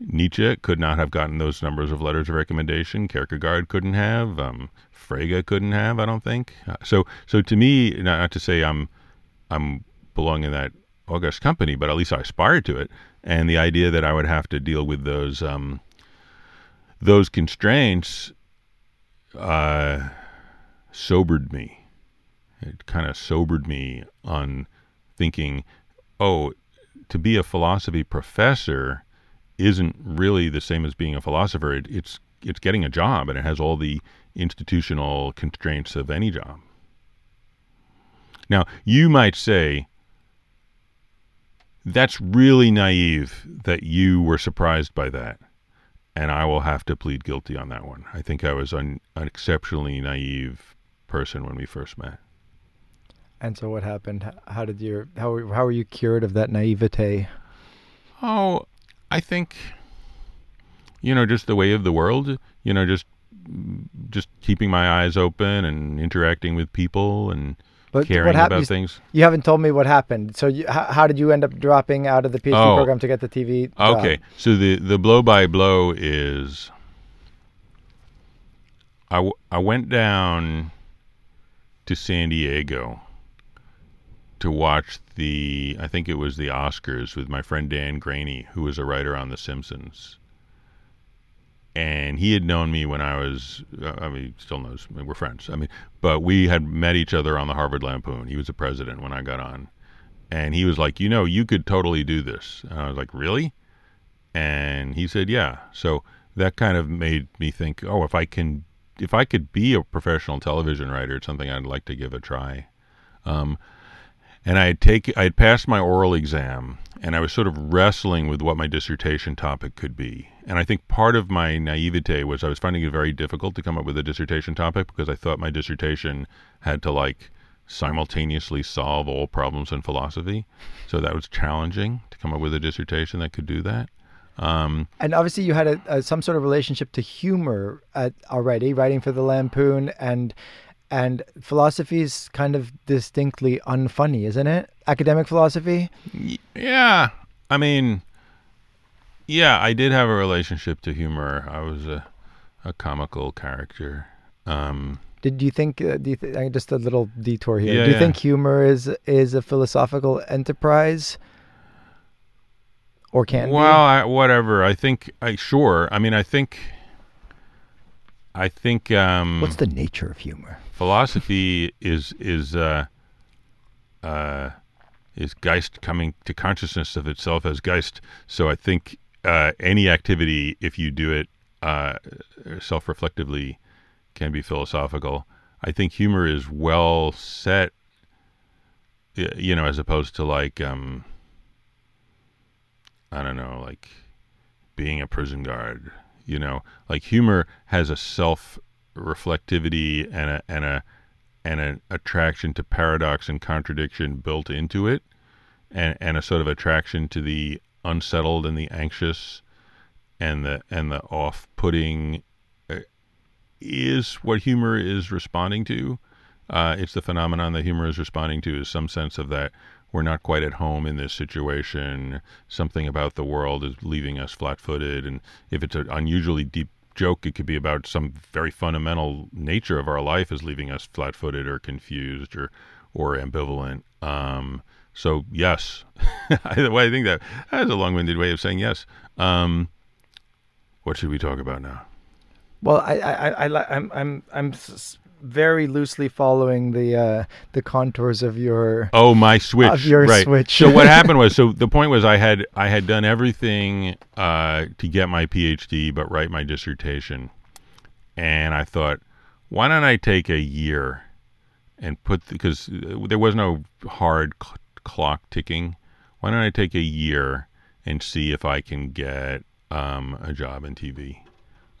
Nietzsche could not have gotten those numbers of letters of recommendation. Kierkegaard couldn't have. Um, Frege couldn't have. I don't think. Uh, so, so to me, not, not to say I'm, I'm belong in that august company, but at least I aspired to it. And the idea that I would have to deal with those, um, those constraints, uh, sobered me. It kind of sobered me on thinking, oh, to be a philosophy professor isn't really the same as being a philosopher. It, it's it's getting a job, and it has all the institutional constraints of any job. Now, you might say that's really naive that you were surprised by that, and I will have to plead guilty on that one. I think I was an, an exceptionally naive person when we first met. And so, what happened? How did you how how were you cured of that naivete? Oh, I think, you know, just the way of the world. You know, just just keeping my eyes open and interacting with people and but caring about things. You haven't told me what happened. So, you, how, how, did you end up dropping out of the PhD oh, program to get the TV? Job? Okay, so the the blow by blow is, I, w- I went down to San Diego to watch the I think it was the Oscars with my friend Dan Greaney, who was a writer on The Simpsons. And he had known me when I was, uh, I mean, still knows, I mean, we're friends. I mean, but we had met each other on the Harvard Lampoon. He was a president when I got on. And he was like, you know, you could totally do this. And I was like, really? And he said, yeah. So that kind of made me think, oh, if I can, if I could be a professional television writer, it's something I'd like to give a try. Um, and I had taken I had passed my oral exam and I was sort of wrestling with what my dissertation topic could be. And I think part of my naivete was I was finding it very difficult to come up with a dissertation topic because I thought my dissertation had to like simultaneously solve all problems in philosophy. So that was challenging to come up with a dissertation that could do that. Um, and obviously, you had a, a, some sort of relationship to humor at, already, writing for the Lampoon, and and philosophy is kind of distinctly unfunny, isn't it? Academic philosophy. Yeah, I mean, yeah, I did have a relationship to humor. I was a a comical character. Um, did you think? Uh, do you th- just a little detour here? Yeah, do you yeah. think humor is is a philosophical enterprise? Or can well, I, whatever. I think I sure. I mean, I think I think. Um, What's the nature of humor? Philosophy is is uh, uh, is Geist coming to consciousness of itself as Geist. So I think uh, any activity, if you do it uh, self-reflectively, can be philosophical. I think humor is well set, you know, as opposed to like um, I don't know, like being a prison guard you know like humor has a self reflectivity and a and a and an attraction to paradox and contradiction built into it and and a sort of attraction to the unsettled and the anxious and the and the off-putting uh, is what humor is responding to. Uh, it's the phenomenon that humor is responding to is some sense of that we're not quite at home in this situation. Something about the world is leaving us flat footed. And if it's an unusually deep joke, it could be about some very fundamental nature of our life is leaving us flat footed or confused or, or ambivalent. Um, so, yes, *laughs* I think that that's a long winded way of saying yes. Um, what should we talk about now? Well, I, I, I, I I'm, I'm, I'm very loosely following the uh, the contours of your oh my switch of your right. switch. so what *laughs* happened was so the point was I had I had done everything uh, to get my PhD but write my dissertation, and I thought why don't I take a year and put because the, there was no hard cl- clock ticking. Why don't I take a year and see if I can get um, a job in TV?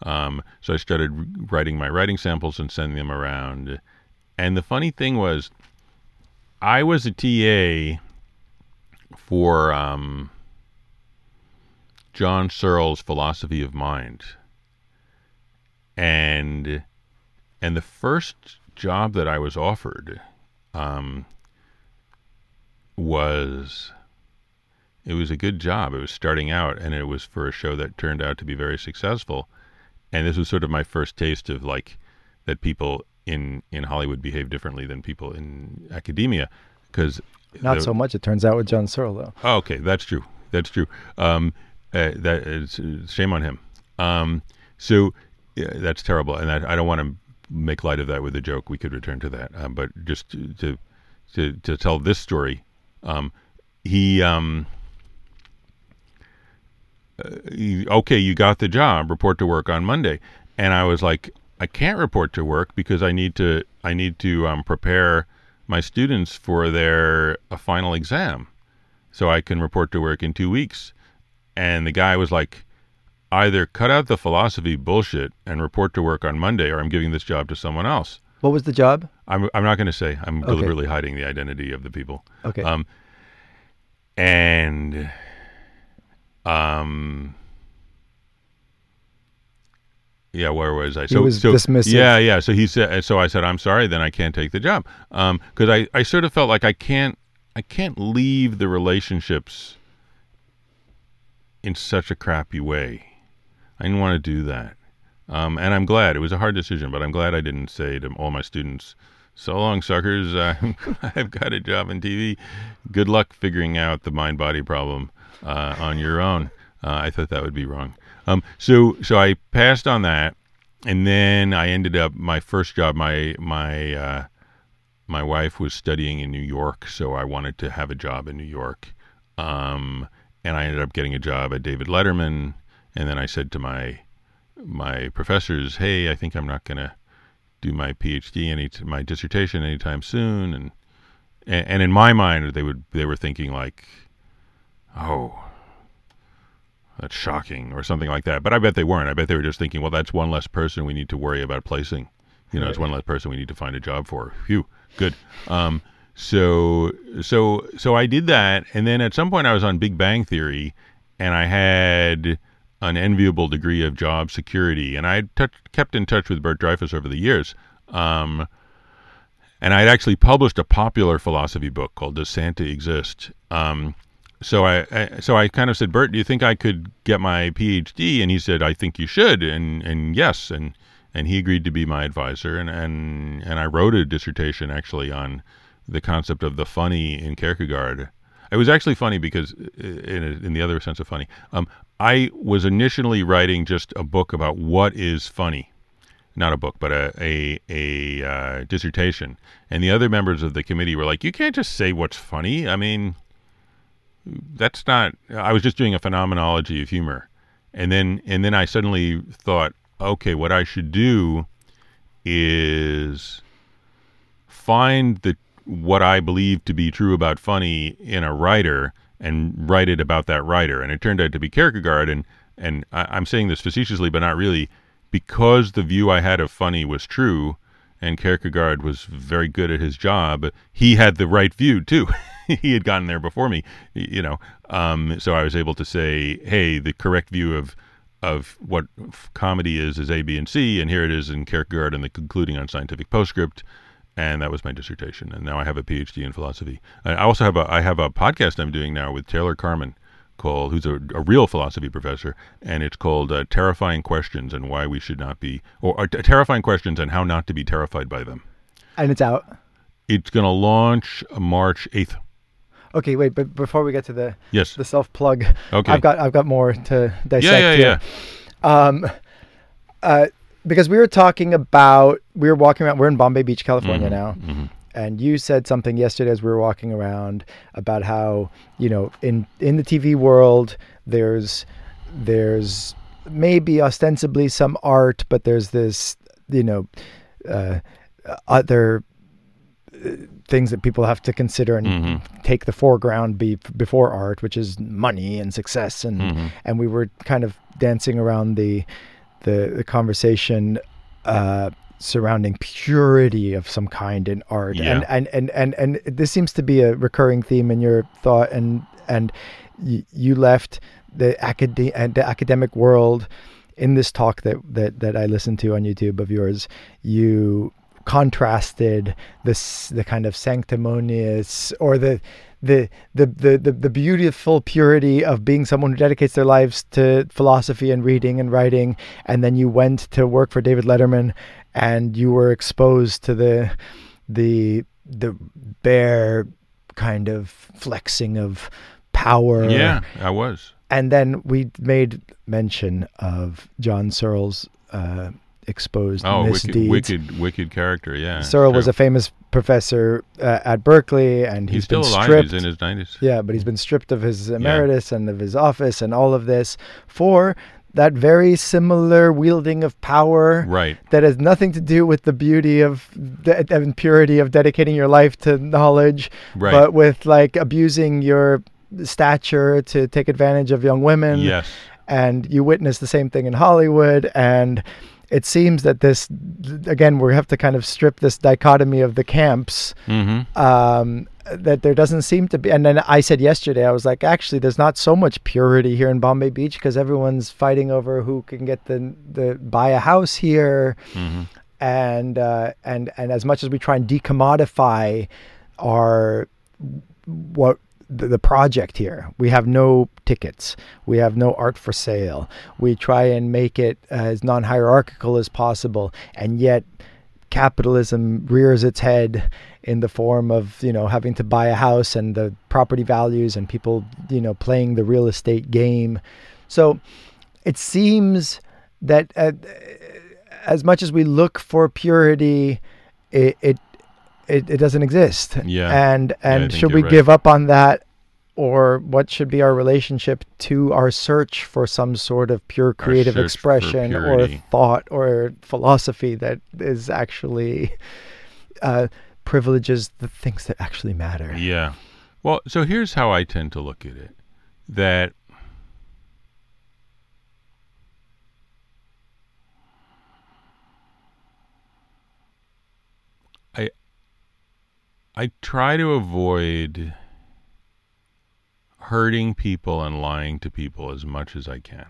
Um, so I started writing my writing samples and sending them around. And the funny thing was, I was a TA for um, John Searle's Philosophy of Mind, and and the first job that I was offered um, was it was a good job. It was starting out, and it was for a show that turned out to be very successful. And this was sort of my first taste of like that people in in Hollywood behave differently than people in academia, because Not the- so much, it turns out, with John Searle, though. Oh, okay, that's true. That's true. Um, uh, that is uh, shame on him. Um, so yeah, that's terrible, and I, I don't want to make light of that with a joke. We could return to that, um, but just to, to to to tell this story, um, he. Um, he- okay, you got the job. Report to work on Monday, and I was like, I can't report to work because I need to. I need to um, prepare my students for their a final exam, so I can report to work in two weeks. And the guy was like, either cut out the philosophy bullshit and report to work on Monday, or I'm giving this job to someone else. What was the job? I'm I'm not going to say. I'm Okay. deliberately hiding the identity of the people. Okay. Um, and um, yeah, where was I? He was so dismissive. yeah, yeah. So he said. So I said, I'm sorry. Then I can't take the job. Um, because I I sort of felt like I can't I can't leave the relationships in such a crappy way. I didn't want to do that. Um, and I'm glad it was a hard decision, but I'm glad I didn't say to all my students, "So long, suckers. Uh, *laughs* I've got a job in TV. Good luck figuring out the mind-body problem uh, on your own." Uh, I thought that would be wrong. Um, so, so I passed on that, and then I ended up my first job. My my uh, my wife was studying in New York, so I wanted to have a job in New York. Um, and I ended up getting a job at David Letterman. And then I said to my my professors, "Hey, I think I'm not going to do my PhD any my dissertation anytime soon." And and in my mind, they would they were thinking like, "Oh, that's shocking," or something like that. But I bet they weren't. I bet they were just thinking, "Well, that's one less person we need to worry about placing." You know, it's one less person we need to find a job for. Phew, good. Um, so so so I did that, and then at some point I was on Big Bang Theory, and I had an enviable degree of job security, and I kept in touch with Bert Dreyfus over the years. Um, and I had actually published a popular philosophy book called "Does Santa Exist?" Um, so I, I so I kind of said, Bert, do you think I could get my PhD? And he said, I think you should, and and yes, and and he agreed to be my advisor, and and and I wrote a dissertation actually on the concept of the funny in Kierkegaard. It was actually funny because, in, in the other sense of funny, um, I was initially writing just a book about what is funny, not a book, but a a, a uh, dissertation. And the other members of the committee were like, "You can't just say what's funny. I mean, that's not." I was just doing a phenomenology of humor, and then and then I suddenly thought, okay, what I should do is find the what I believe to be true about funny in a writer and write it about that writer. And it turned out to be Kierkegaard. And and I, I'm saying this facetiously, but not really, because the view I had of funny was true, and Kierkegaard was very good at his job. He had the right view too. *laughs* *laughs* he had gotten there before me, you know. Um, so I was able to say, hey, the correct view of of what comedy is is A, B, and C, and here it is in Kierkegaard and the concluding unscientific postscript, and that was my dissertation. And now I have a PhD in philosophy. I also have a I have a podcast I'm doing now with Taylor Carman, called who's a, a real philosophy professor, and it's called uh, "Terrifying Questions and Why We Should Not Be," or, or "Terrifying Questions and How Not to Be Terrified by Them." And it's out. It's going to launch March eighth. Okay, wait, but before we get to the Yes. the self plug, Okay. I've got I've got more to dissect yeah, yeah, here. yeah. Um, uh, because we were talking about we were walking around. We're in Bombay Beach, California Mhm, now, mhm. and you said something yesterday as we were walking around about how you know in in the TV world there's there's maybe ostensibly some art, but there's this you know uh, other uh, things that people have to consider and Mhm. take the foreground be, before art, which is money and success and Mhm. and we were kind of dancing around the the, the conversation uh, surrounding purity of some kind in art, Yeah. and, and and and and this seems to be a recurring theme in your thought, and and y- you left the acad- the academic world in this talk that, that that I listened to on YouTube of yours, you contrasted this the kind of sanctimonious or the the, the the the the beautiful purity of being someone who dedicates their lives to philosophy and reading and writing, and then you went to work for David Letterman, and you were exposed to the the the bare kind of flexing of power Yeah, I was. and then we made mention of John Searle's uh, exposed Oh, wicked, misdeeds. wicked, wicked character. Yeah. Searle was a famous professor uh, at Berkeley, and He's he's still been alive. stripped. He's in his nineties. yeah, but he's been stripped of his emeritus and of his office and all of this for that very similar wielding of power Right. that has nothing to do with the beauty of the and purity of dedicating your life to knowledge, Right. but with like abusing your stature to take advantage of young women yes. and you witness the same thing in Hollywood and it seems that this again we have to kind of strip this dichotomy of the camps Mm-hmm. um, that there doesn't seem to be and then I said yesterday I was like actually there's not so much purity here in Bombay Beach because everyone's fighting over who can get the the buy a house here Mm-hmm. and uh, and and as much as we try and decommodify our what the, the project here, we have no tickets, we have no art for sale. We try and make it as non-hierarchical as possible, and yet capitalism rears its head in the form of you know having to buy a house and the property values and people you know playing the real estate game. So it seems that uh, as much as we look for purity, it it it, it doesn't exist. Yeah. And and think should we right. give up on that, or what should be our relationship to our search for some sort of pure creative expression or thought or philosophy that is actually uh, privileges the things that actually matter? Yeah. Well, so here's how I tend to look at it. That I I try to avoid hurting people and lying to people as much as I can.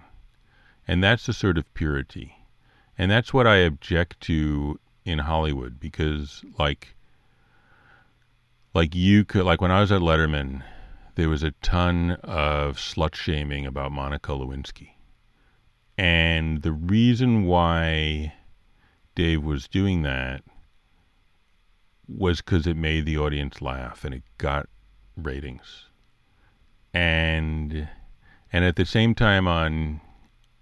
And that's the sort of purity. And that's what I object to in Hollywood because like like you could like when I was at Letterman, there was a ton of slut shaming about Monica Lewinsky. And the reason why Dave was doing that was because it made the audience laugh and it got ratings. And and at the same time on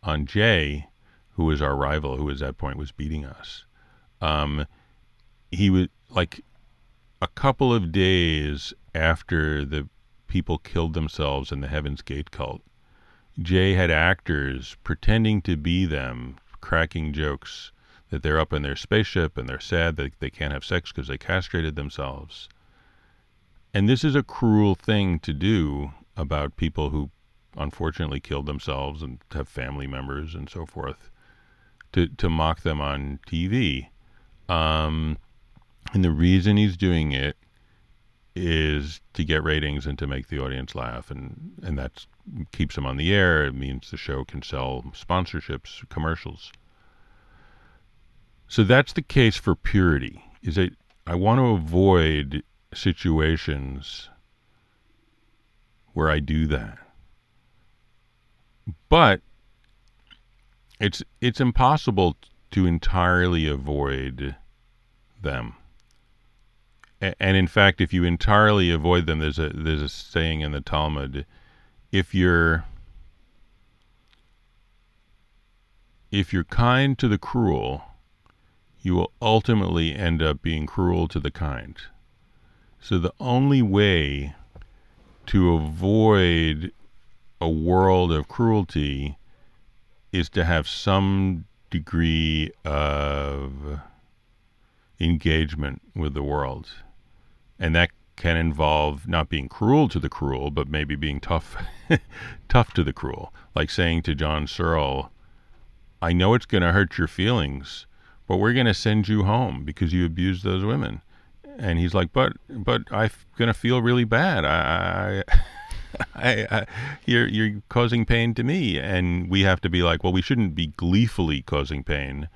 on Jay, who was our rival, who at that point was beating us, um, he was like a couple of days after the people killed themselves in the Heaven's Gate cult, Jay had actors pretending to be them, cracking jokes that they're up in their spaceship and they're sad that they can't have sex because they castrated themselves. And this is a cruel thing to do about people who unfortunately killed themselves and have family members and so forth to, to mock them on TV. Um, and the reason he's doing it is to get ratings and to make the audience laugh, and and that keeps him on the air. It means the show can sell sponsorships, commercials. So that's the case for purity. Is that I want to avoid situations where I do that, but it's it's impossible to entirely avoid them. And in fact, if you entirely avoid them, there's a there's a saying in the Talmud: if you're if you're kind to the cruel, you will ultimately end up being cruel to the kind. So the only way to avoid a world of cruelty is to have some degree of engagement with the world. And that can involve not being cruel to the cruel, but maybe being tough *laughs* tough to the cruel. Like saying to John Searle, I know it's going to hurt your feelings, but we're going to send you home because you abused those women. And he's like, but but I'm going to feel really bad. I, *laughs* I I, you're you're causing pain to me, and we have to be like, well, we shouldn't be gleefully causing pain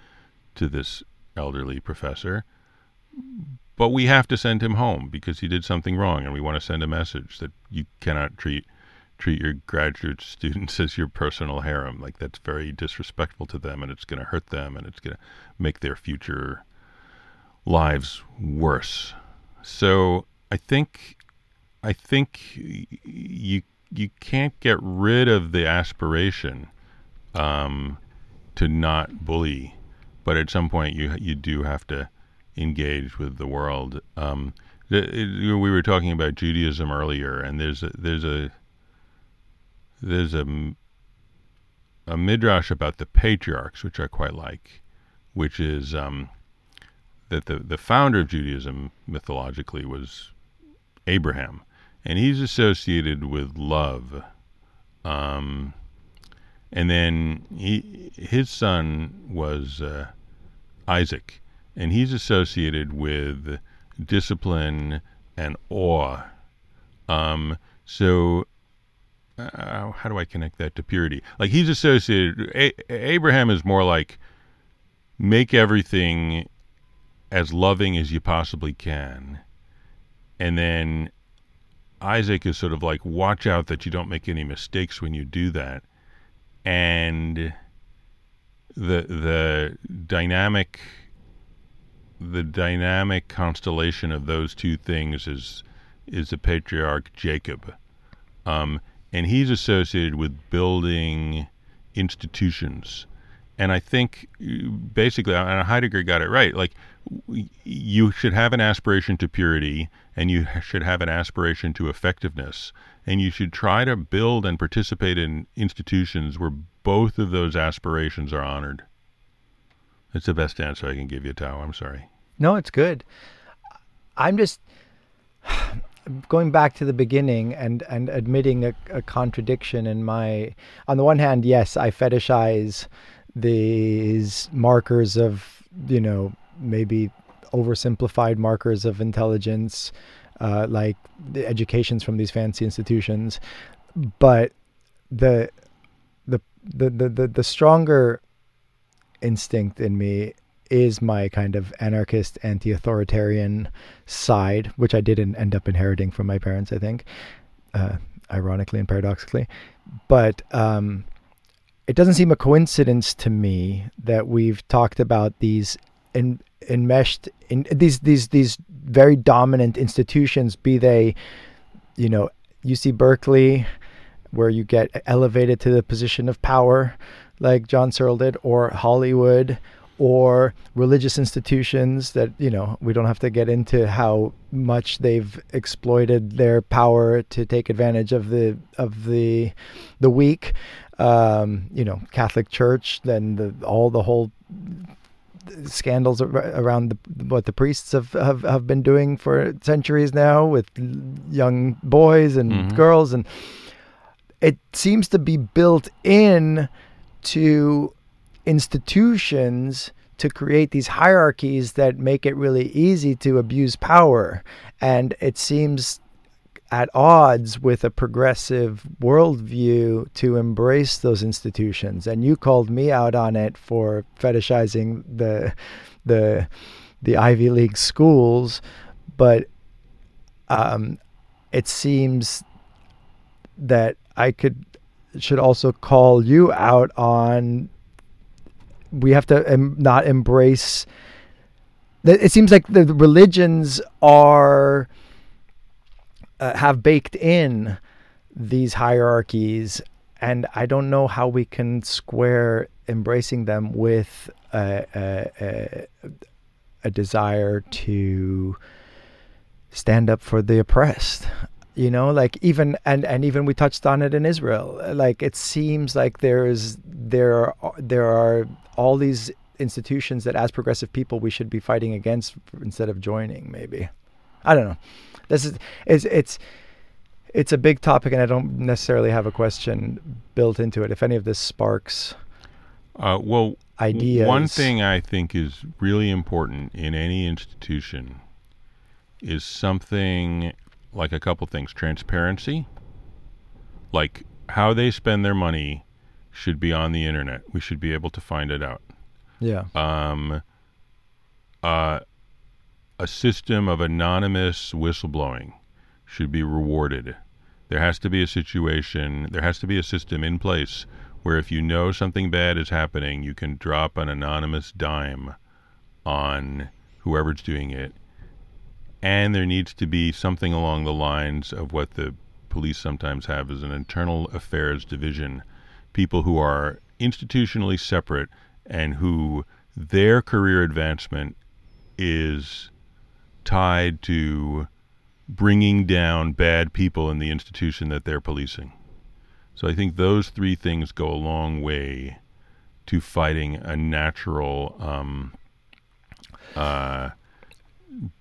to this elderly professor, but we have to send him home because he did something wrong, and we want to send a message that you cannot treat treat your graduate students *laughs* as your personal harem. Like that's very disrespectful to them, and it's going to hurt them, and it's going to make their future lives worse. So I think I think you you can't get rid of the aspiration um, to not bully, but at some point you you do have to engage with the world. Um, we were talking about Judaism earlier, and there's a, there's a there's a a midrash about the patriarchs, which I quite like, which is um, that the the founder of Judaism mythologically was Abraham, and he's associated with love. Um, and then he his son was uh, Isaac, and he's associated with discipline and awe. Um, so uh, how do I connect that to purity? Like he's associated. A- Abraham is more like make everything as loving as you possibly can, and then Isaac is sort of like watch out that you don't make any mistakes when you do that, and the the dynamic the dynamic constellation of those two things is is the patriarch Jacob. Um, and he's associated with building institutions. And I think uh, basically, and Heidegger got it right. Like, you should have an aspiration to purity, and you *laughs* should have an aspiration to effectiveness, and you should try to build and participate in institutions where both of those aspirations are honored. That's the best answer I can give you, Tao. I'm sorry. No, it's good. I'm just *sighs* going back to the beginning and and admitting a, a, contradiction in my on the one hand yes i fetishize these markers of you know maybe oversimplified markers of intelligence uh, like the educations from these fancy institutions. But the the the the the, the stronger instinct in me is my kind of anarchist, anti-authoritarian side, which I didn't end up inheriting from my parents, I think, uh, ironically and paradoxically. But um, it doesn't seem a coincidence to me that we've talked about these enmeshed in these these these very dominant institutions, be they, you know, UC Berkeley, where you get elevated to the position of power, like John Searle did, or Hollywood, or religious institutions that you know we don't have to get into how much they've exploited their power to take advantage of the of the the weak um, you know Catholic Church then the all the whole scandals around the, what the priests have, have, have been doing for centuries now with young boys and mm-hmm. girls and it seems to be built in to institutions to create these hierarchies that make it really easy to abuse power. And it seems at odds with a progressive worldview to embrace those institutions. And you called me out on it for fetishizing the the the Ivy League schools, but um, it seems that I could should also call you out on we have to em- not embrace. It seems like the religions are uh, have baked in these hierarchies, and I don't know how we can square embracing them with a, a, a, a desire to stand up for the oppressed you know like even and and even we touched on it in israel. Like it seems like there's there are there are all these institutions that as progressive people we should be fighting against instead of joining maybe. I don't know. This is it's it's it's a big topic and i don't necessarily have a question built into it. If any of this sparks Uh, well, ideas. One thing I think is really important in any institution is something like a couple things transparency, like how they spend their money should be on the internet. We should be able to find it out. Yeah. Um, uh, a system of anonymous whistleblowing should be rewarded. There has to be a situation, there has to be a system in place where if you know something bad is happening, you can drop an anonymous dime on whoever's doing it. And there needs to be something along the lines of what the police sometimes have as an internal affairs division. People who are institutionally separate and who their career advancement is tied to bringing down bad people in the institution that they're policing. So I think those three things go a long way to fighting a natural um, uh,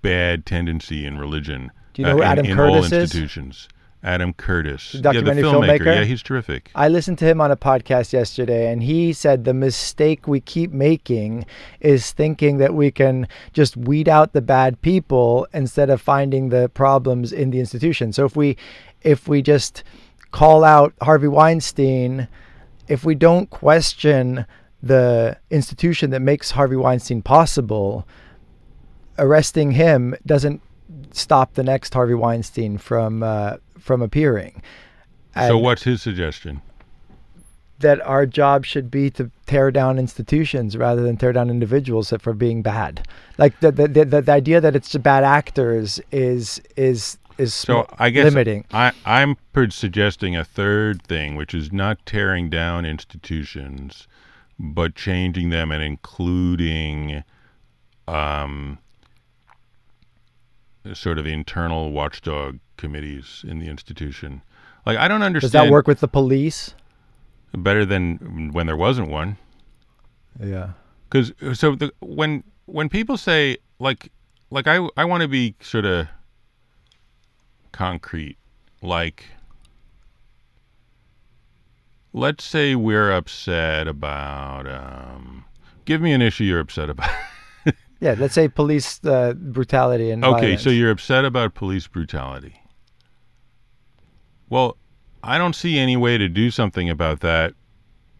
bad tendency in religion. Do you know who uh, in, Adam in Curtis all is? institutions. Adam Curtis, The documentary yeah, filmmaker. filmmaker? Yeah, he's terrific. I listened to him on a podcast yesterday, and he said the mistake we keep making is thinking that we can just weed out the bad people instead of finding the problems in the institution. So if we, if we just call out Harvey Weinstein, if we don't question the institution that makes Harvey Weinstein possible, arresting him doesn't stop the next Harvey Weinstein from uh, from appearing. so what's his suggestion? that our job should be to tear down institutions rather than tear down individuals for being bad. Like the the, the, the, idea that it's the bad actors is is is So sm- I guess limiting. I, I'm suggesting a third thing, which is not tearing down institutions, but changing them and including um, sort of internal watchdog committees in the institution. Like I don't understand. Does that work with the police? better than when there wasn't one? Yeah. Because so the, when when people say like like I I want to be sort of concrete, like let's say we're upset about um, give me an issue you're upset about. *laughs* Yeah, let's say police uh, brutality and okay, violence. so you're upset about police brutality. Well, I don't see any way to do something about that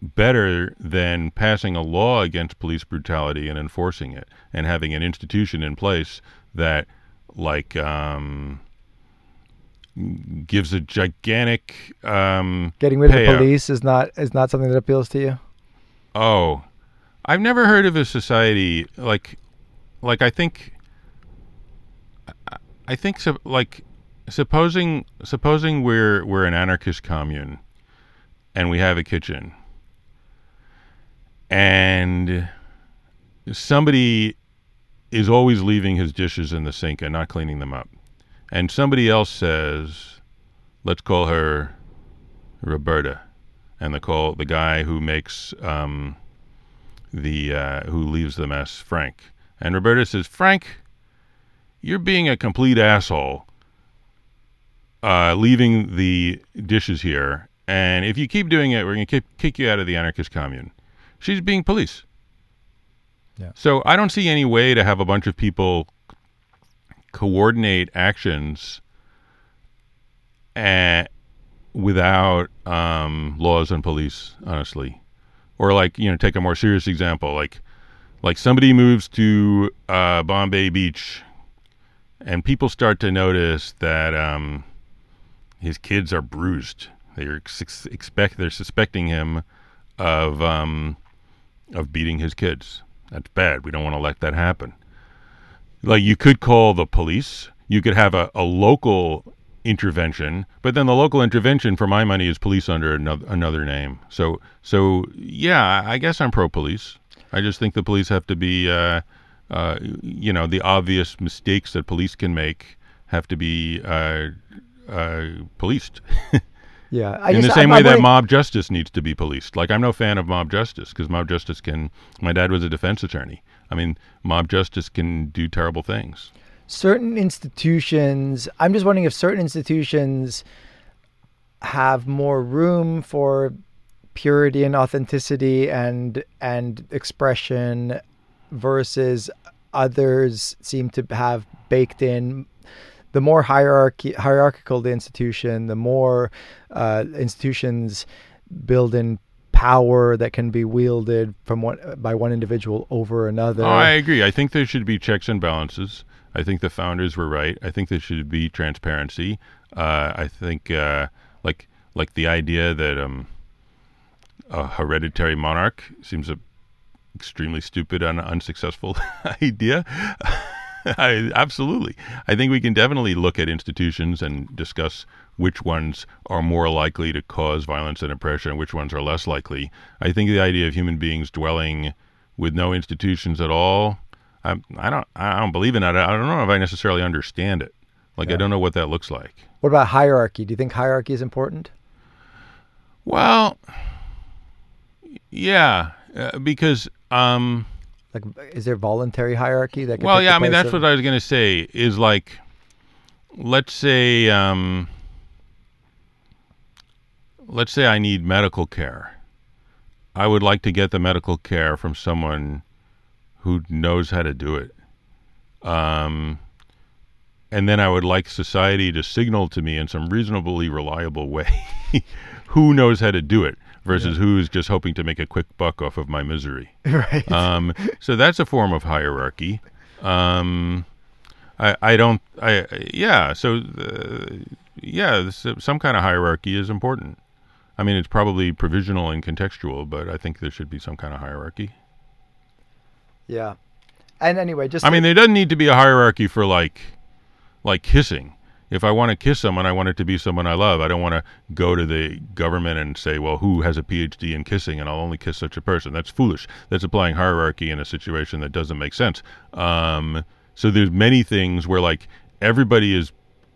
better than passing a law against police brutality and enforcing it and having an institution in place that like um, gives a gigantic um, getting rid of the police is not is not something that appeals to you. Oh, I've never heard of a society like, like I think, I- think so, like, supposing supposing we're we're an anarchist commune, and we have a kitchen, and somebody is always leaving his dishes in the sink and not cleaning them up, and somebody else says, let's call her Roberta, and the call the guy who makes um, the uh, who leaves the mess, Frank. And Roberta says, Frank, you're being a complete asshole, uh, leaving the dishes here. And if you keep doing it, we're going to kick you out of the anarchist commune. She's being police. Yeah. So I don't see any way to have a bunch of people coordinate actions and without um, laws and police, honestly. Or like you know, take a more serious example, like like somebody moves to uh, Bombay Beach, and people start to notice that um, his kids are bruised. They're ex- expect they're suspecting him of um, of beating his kids. That's bad. We don't want to let that happen. Like you could call the police. You could have a, a local intervention, but then the local intervention, for my money, is police under another, another name. So, so yeah, I guess I'm pro police. I just think the police have to be, uh, uh, you know, the obvious mistakes that police can make have to be uh, uh, policed. *laughs* Yeah, I In guess the same I'm- way I'm that wondering- mob justice needs to be policed. Like I'm no fan of mob justice because mob justice can. My dad was a defense attorney. I mean, mob justice can do terrible things. certain institutions i'm just wondering if certain institutions have more room for purity and authenticity and and expression versus others seem to have baked in the more hierarchy hierarchical the institution the more uh, institutions build in power that can be wielded from one by one individual over another I agree. I think there should be checks and balances. I think the founders were right. I think there should be transparency. Uh, I think uh, like like the idea that um, a hereditary monarch seems a extremely stupid and unsuccessful *laughs* idea. *laughs* I, absolutely. I think we can definitely look at institutions and discuss which ones are more likely to cause violence and oppression and which ones are less likely. I think the idea of human beings dwelling with no institutions at all, I, I don't, I don't believe in that. I don't know if I necessarily understand it. Like I don't know what that looks like. what about hierarchy do you think hierarchy is important Well, yeah, uh, because um, like is there voluntary hierarchy that well, yeah. I mean, that's of- what I was going to say. Is like, let's say, um, let's say I need medical care. I would like to get the medical care from someone who knows how to do it. Um, and then I would like society to signal to me in some reasonably reliable way *laughs* who knows how to do it versus who's just hoping to make a quick buck off of my misery. *laughs* right Um, so that's a form of hierarchy. Um, I, I don't. I yeah. So uh, yeah, this, some kind of hierarchy is important. I mean, it's probably provisional and contextual, but I think there should be some kind of hierarchy. yeah and anyway just I mean, there doesn't need to be a hierarchy for like, like kissing. If I want to kiss someone, I want it to be someone I love. I don't want to go to the government and say, well, who has a PhD in kissing and I'll only kiss such a person. That's foolish. That's applying hierarchy in a situation that doesn't make sense. Um, so there's many things where like everybody is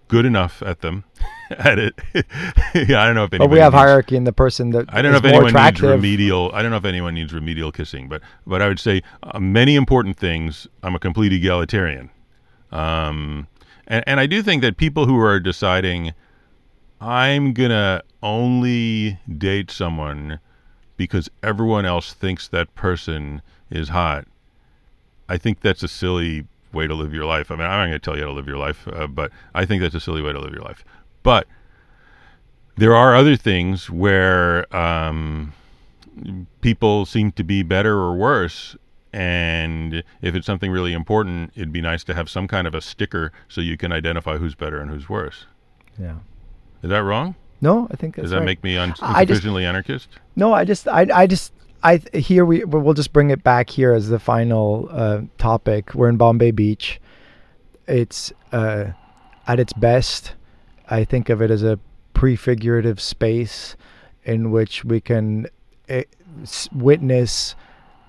good enough at them, *laughs* at it. *laughs* yeah, I don't know if but we have needs- hierarchy in the person that I don't know if anyone needs remedial. I don't know if anyone needs remedial kissing, but but I would say uh, many important things. I'm a complete egalitarian, um, and and I do think that people who are deciding I'm gonna only date someone because everyone else thinks that person is hot. I think that's a silly way to live your life. I mean, I'm not going to tell you how to live your life, uh, but I think that's a silly way to live your life. But there are other things where um, people seem to be better or worse. And if it's something really important, it'd be nice to have some kind of a sticker so you can identify who's better and who's worse. yeah Is that wrong? no i think that's Does that right. make me un- anarchist? No, I just, I, I just, I here we we'll just bring it back here as the final uh, topic. We're in Bombay Beach. It's uh, at its best. I think of it as a prefigurative space in which we can uh, witness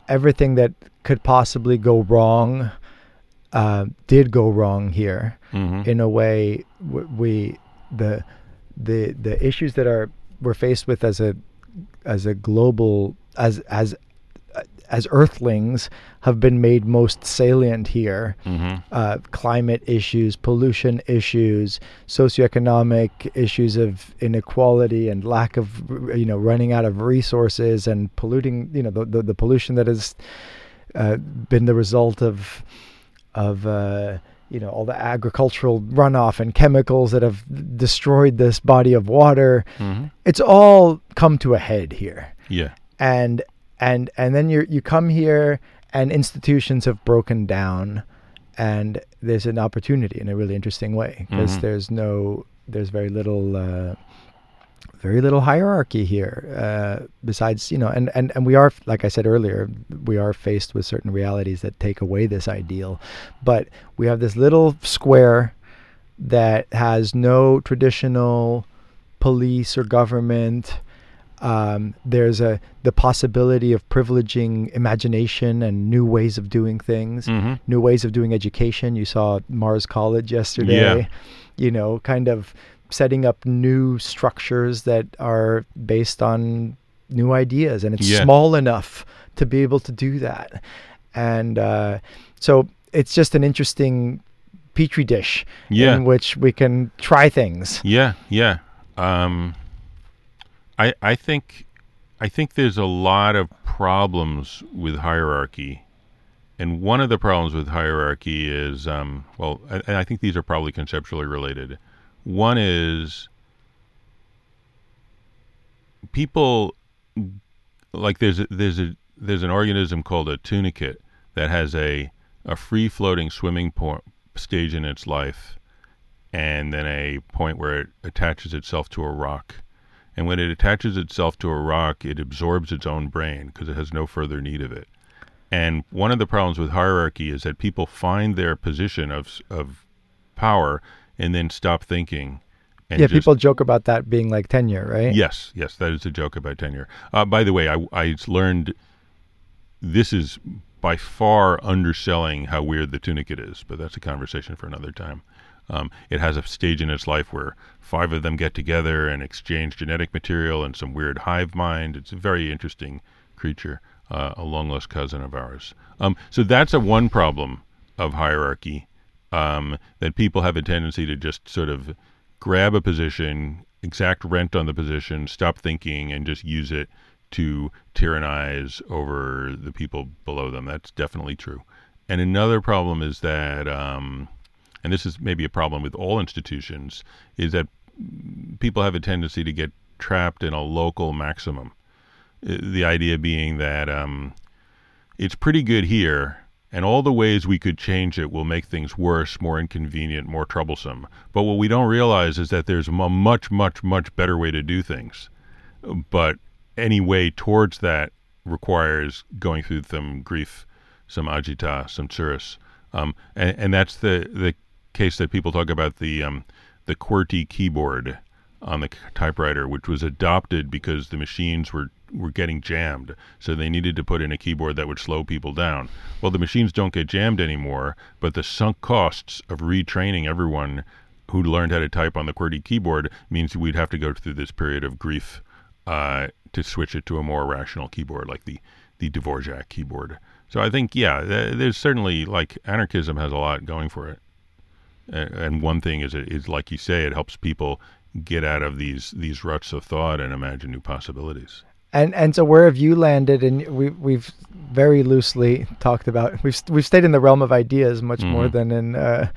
everything that could possibly go wrong. Uh, did go wrong here Mm-hmm. in a way w- we the the the issues that are we're faced with as a as a global as as as earthlings have been made most salient here mm-hmm. uh, climate issues pollution issues socioeconomic issues of inequality and lack of you know running out of resources and polluting you know the the, the pollution that has uh, been the result of of uh, you know all the agricultural runoff and chemicals that have destroyed this body of water. Mm-hmm. It's all come to a head here, Yeah. and and and then you you come here and institutions have broken down, and there's an opportunity in a really interesting way because Mhm. there's no there's very little. Uh, very little hierarchy here uh, besides you know and, and and we are like i said earlier we are faced with certain realities that take away this ideal but we have this little square that has no traditional police or government um, there's a the possibility of privileging imagination and new ways of doing things Mm-hmm. new ways of doing education. You saw Mars College yesterday. Yeah. You know, kind of setting up new structures that are based on new ideas, and it's Yeah. small enough to be able to do that. And uh, so it's just an interesting petri dish Yeah. in which we can try things. Yeah, yeah. Um, I I think I think there's a lot of problems with hierarchy. And one of the problems with hierarchy is, um, well, and I think these are probably conceptually related. One is people like there's a, there's a there's an organism called a tunicate that has a a free floating swimming stage in its life, and then a point where it attaches itself to a rock. And when it attaches itself to a rock, it absorbs its own brain because it has no further need of it. And one of the problems with hierarchy is that people find their position of of power and then stop thinking. And yeah, just- people joke about that being like tenure, right? Yes, yes, that is a joke about tenure. Uh, by the way, I, I learned this is by far underselling how weird the tunicate is, but that's a conversation for another time. Um, it has a stage in its life where five of them get together and exchange genetic material and some weird hive mind. It's a very interesting creature, uh, a long lost cousin of ours. Um, so that's a one problem of hierarchy um, that people have a tendency to just sort of grab a position, exact rent on the position, stop thinking, and just use it to tyrannize over the people below them. That's definitely true. And another problem is that, um, and this is maybe a problem with all institutions, is that people have a tendency to get trapped in a local maximum. Uh, The idea being that um, it's pretty good here, and all the ways we could change it will make things worse, more inconvenient, more troublesome. But what we don't realize is that there's a much, much, much better way to do things. But any way towards that requires going through some grief, some agita, some tsuris. Um, and, and that's the, the case that people talk about the, um, the QWERTY keyboard on the typewriter, which was adopted because the machines were were getting jammed, so they needed to put in a keyboard that would slow people down. Well, the machines don't get jammed anymore, but the sunk costs of retraining everyone who learned how to type on the QWERTY keyboard means we'd have to go through this period of grief uh, to switch it to a more rational keyboard, like the the Dvorak keyboard. So I think, yeah, there's certainly like anarchism has a lot going for it, and, and one thing is it is like you say, it helps people get out of these these ruts of thought and imagine new possibilities. And and so where have you landed? And we we've very loosely talked about we've we've stayed in the realm of ideas much more Mhm. than in uh,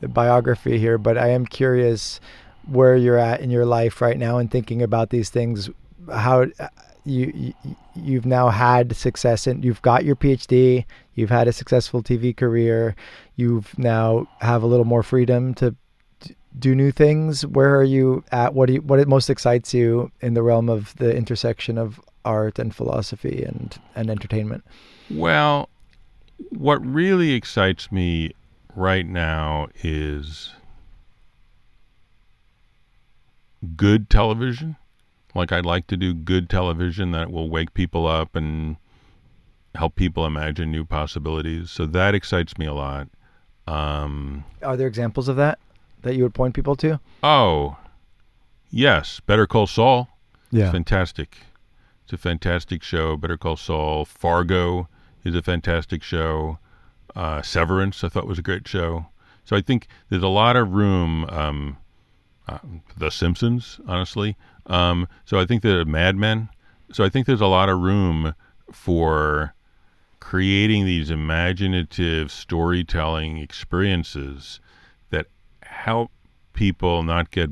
the biography here. But I am curious where you're at in your life right now and thinking about these things. How uh, you, you you've now had success and you've got your PhD. You've had a successful TV career. You've now have a little more freedom to do new things. Where are you at? What do you, what most excites you in the realm of the intersection of art and philosophy and and entertainment? Well, what really excites me right now is good television. Like I'd like to do good television that will wake people up and help people imagine new possibilities. So that excites me a lot. Um, Are there examples of that that you would point people to? oh, yes, Better Call Saul. Yeah. fantastic. It's a fantastic show. Better Call Saul. Fargo is a fantastic show. Uh, Severance, I thought was a great show. So I think there's a lot of room. Um, uh, the Simpsons, honestly. Um, so I think that Mad Men. So I think there's a lot of room for creating these imaginative storytelling experiences that help people not get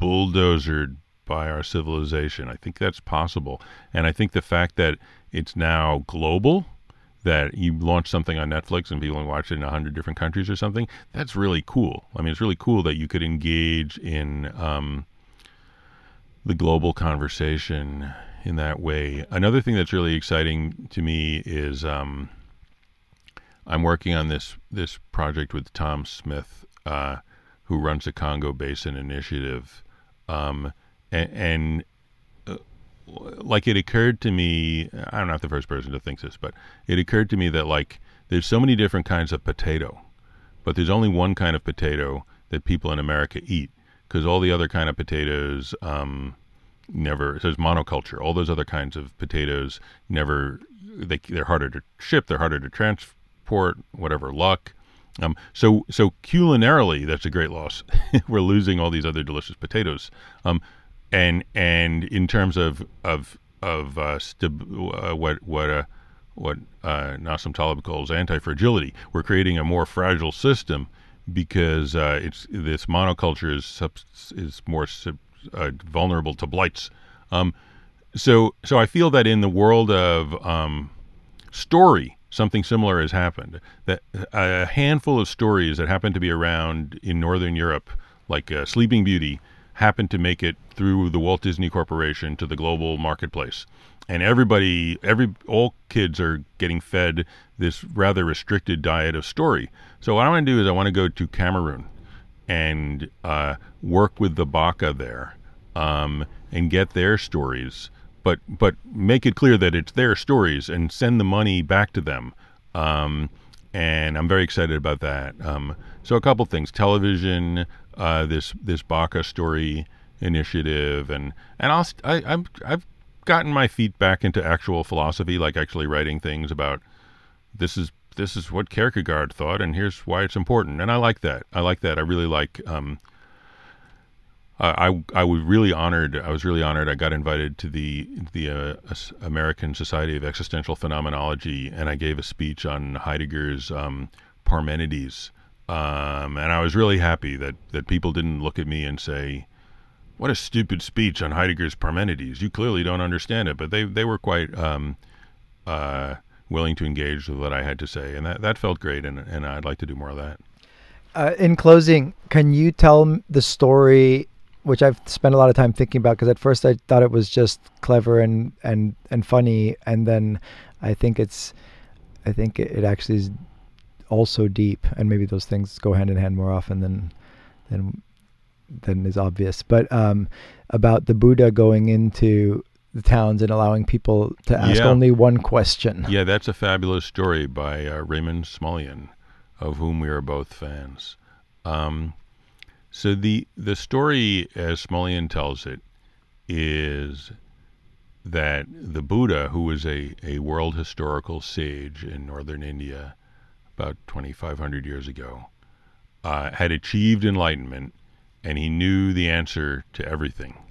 bulldozered by our civilization. I think that's possible. And I think the fact that it's now global, that you launch something on Netflix and people can watch it in 100 different countries or something, that's really cool. I mean, it's really cool that you could engage in um, the global conversation in that way. Another thing that's really exciting to me is um, I'm working on this this project with Tom Smith, uh, who runs the Congo Basin Initiative, um, and, and uh, like it occurred to me, I'm not the first person to think this, but it occurred to me that like there's so many different kinds of potato, but there's only one kind of potato that people in America eat because all the other kind of potatoes um, never. It says monoculture. All those other kinds of potatoes never. They they're harder to ship. They're harder to transport. Whatever luck. Um, so so culinarily, that's a great loss. *laughs* We're losing all these other delicious potatoes. Um, and and in terms of of of uh, stab- uh, what what uh, what uh, Nassim Taleb calls anti-fragility. We're creating a more fragile system because uh, it's this monoculture is subs- is more sub- uh, vulnerable to blights. Um, so so I feel that in the world of um, story, something similar has happened. That a handful of stories that happen to be around in Northern Europe, like uh, Sleeping Beauty, happened to make it through the Walt Disney Corporation to the global marketplace. And everybody, every all kids are getting fed this rather restricted diet of story. So what I want to do is I want to go to Cameroon and uh, work with the Baka there um, and get their stories but but make it clear that it's their stories and send the money back to them. Um, and I'm very excited about that. Um, so a couple things: television, uh, this this Baka story initiative, and and I'll I, I'm I've gotten my feet back into actual philosophy, like actually writing things about this is this is what Kierkegaard thought, and here's why it's important. And I like that. I like that. I really like um, I I was really honored. I was really honored. I got invited to the the uh, American Society of Existential Phenomenology, and I gave a speech on Heidegger's um, Parmenides. Um, and I was really happy that that people didn't look at me and say, "What a stupid speech on Heidegger's Parmenides! You clearly don't understand it." But they they were quite um, uh, willing to engage with what I had to say, and that that felt great. And and I'd like to do more of that. Uh, in closing, can you tell the story which I've spent a lot of time thinking about because at first I thought it was just clever and and and funny, and then I think it's I think it, actually is also deep, and maybe those things go hand in hand more often than than than is obvious. But um, about the Buddha going into the towns and allowing people to ask yeah. only one question. Yeah, that's a fabulous story by uh, Raymond Smullyan, of whom we are both fans. Um, so the the story, as Smullyan tells it, is that the Buddha, who was a, a world historical sage in northern India about 2,500 years ago, uh, had achieved enlightenment and he knew the answer to everything.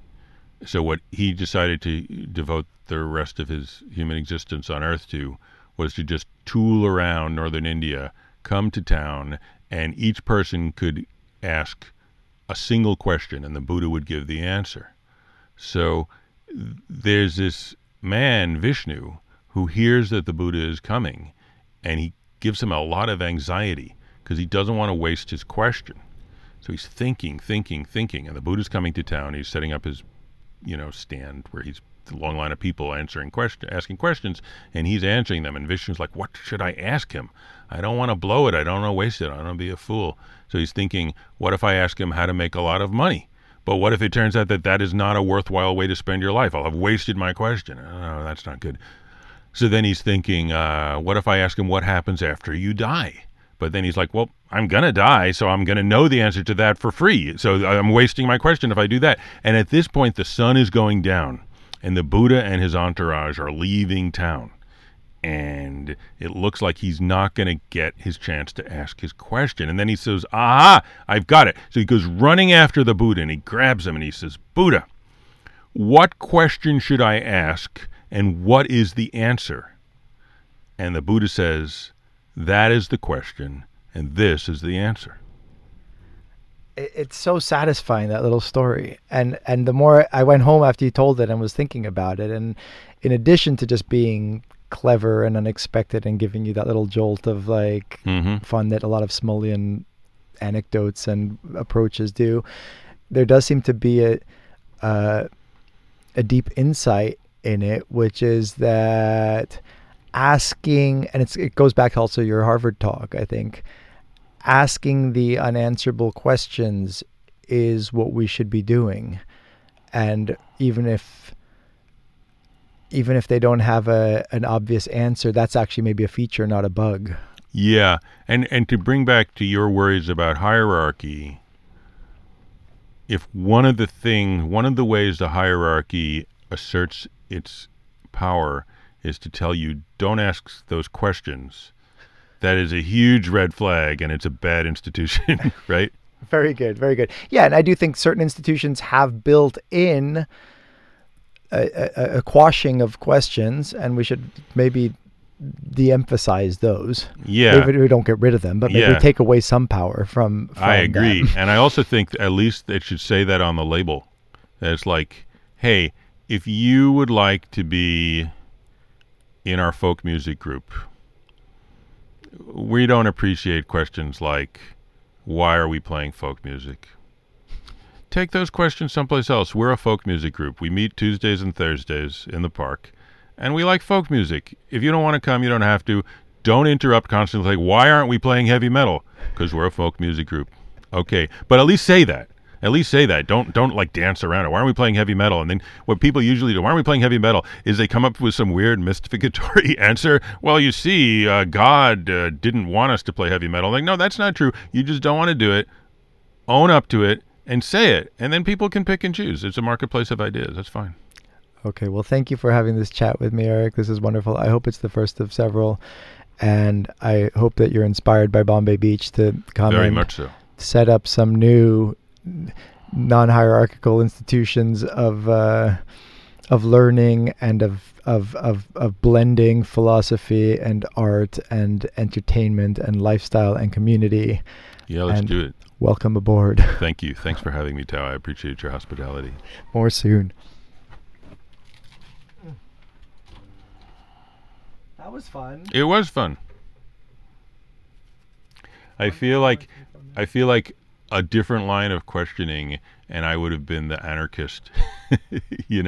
So, what he decided to devote the rest of his human existence on earth to was to just tool around northern India, come to town, and each person could ask a single question and the Buddha would give the answer. So there's this man, Vishnu, who hears that the Buddha is coming and he gives him a lot of anxiety because he doesn't want to waste his question. So he's thinking, thinking, thinking, and the Buddha's coming to town. He's setting up his, you know, stand where he's the long line of people answering question, asking questions, and he's answering them. And Vishnu's like, "What should I ask him? I don't want to blow it. I don't want to waste it. I don't want to be a fool." So he's thinking, what if I ask him how to make a lot of money? But what if it turns out that that is not a worthwhile way to spend your life? I'll have wasted my question. Oh, that's not good. So then he's thinking, uh, what if I ask him what happens after you die? But then he's like, well, I'm going to die, so I'm going to know the answer to that for free. So I'm wasting my question if I do that. And at this point, the sun is going down, and the Buddha and his entourage are leaving town and it looks like he's not going to get his chance to ask his question. And then he says, Aha, I've got it. So he goes running after the Buddha and he grabs him and he says, Buddha, what question should I ask and what is the answer? And the Buddha says, That is the question and this is the answer. It's so satisfying that little story, and and the more I went home after you told it and was thinking about it, and in addition to just being clever and unexpected and giving you that little jolt of like mm-hmm. fun that a lot of Smullyan anecdotes and approaches do. There does seem to be a uh, a deep insight in it, which is that asking, and it goes back also your Harvard talk, I think, asking the unanswerable questions is what we should be doing. And even if even if they don't have a an obvious answer, that's actually maybe a feature, not a bug. Yeah, and and to bring back to your worries about hierarchy, if one of the thing, one of the ways the hierarchy asserts its power is to tell you don't ask those questions, that is a huge red flag, and it's a bad institution, *laughs* right? Very good, very good. Yeah, and I do think certain institutions have built in a, a, a quashing of questions, and we should maybe de-emphasize those. Yeah. Maybe we don't get rid of them, but maybe Yeah. take away some power from. from I agree, *laughs* and I also think at least it should say that on the label. That It's like, hey, if you would like to be in our folk music group, we don't appreciate questions like, why are we playing folk music? Take those questions someplace else. We're a folk music group. We meet Tuesdays and Thursdays in the park, and we like folk music. If you don't want to come, you don't have to. Don't interrupt constantly. Like, why aren't we playing heavy metal? Because we're a folk music group. Okay, but at least say that. At least say that. Don't don't like dance around it. Why aren't we playing heavy metal? And then what people usually do, why aren't we playing heavy metal? Is they come up with some weird mystificatory *laughs* answer. Well, you see, uh, God uh, didn't want us to play heavy metal. Like, no, that's not true. You just don't want to do it. Own up to it and say it, and then people can pick and choose. It's a marketplace of ideas. That's fine. Okay, well, thank you for having this chat with me, Eric. This is wonderful. I hope it's the first of several, and I hope that you're inspired by Bombay Beach to come Very and much so. set up some new non-hierarchical institutions of uh, of learning and of, of of of blending philosophy and art and entertainment and lifestyle and community. Yeah, let's And- do it. Welcome aboard. *laughs* Thank you. Thanks for having me, Tao. I appreciate your hospitality. More soon. That was fun. It was fun. I feel like I feel like a different line of questioning, and I would have been the anarchist. *laughs* you know.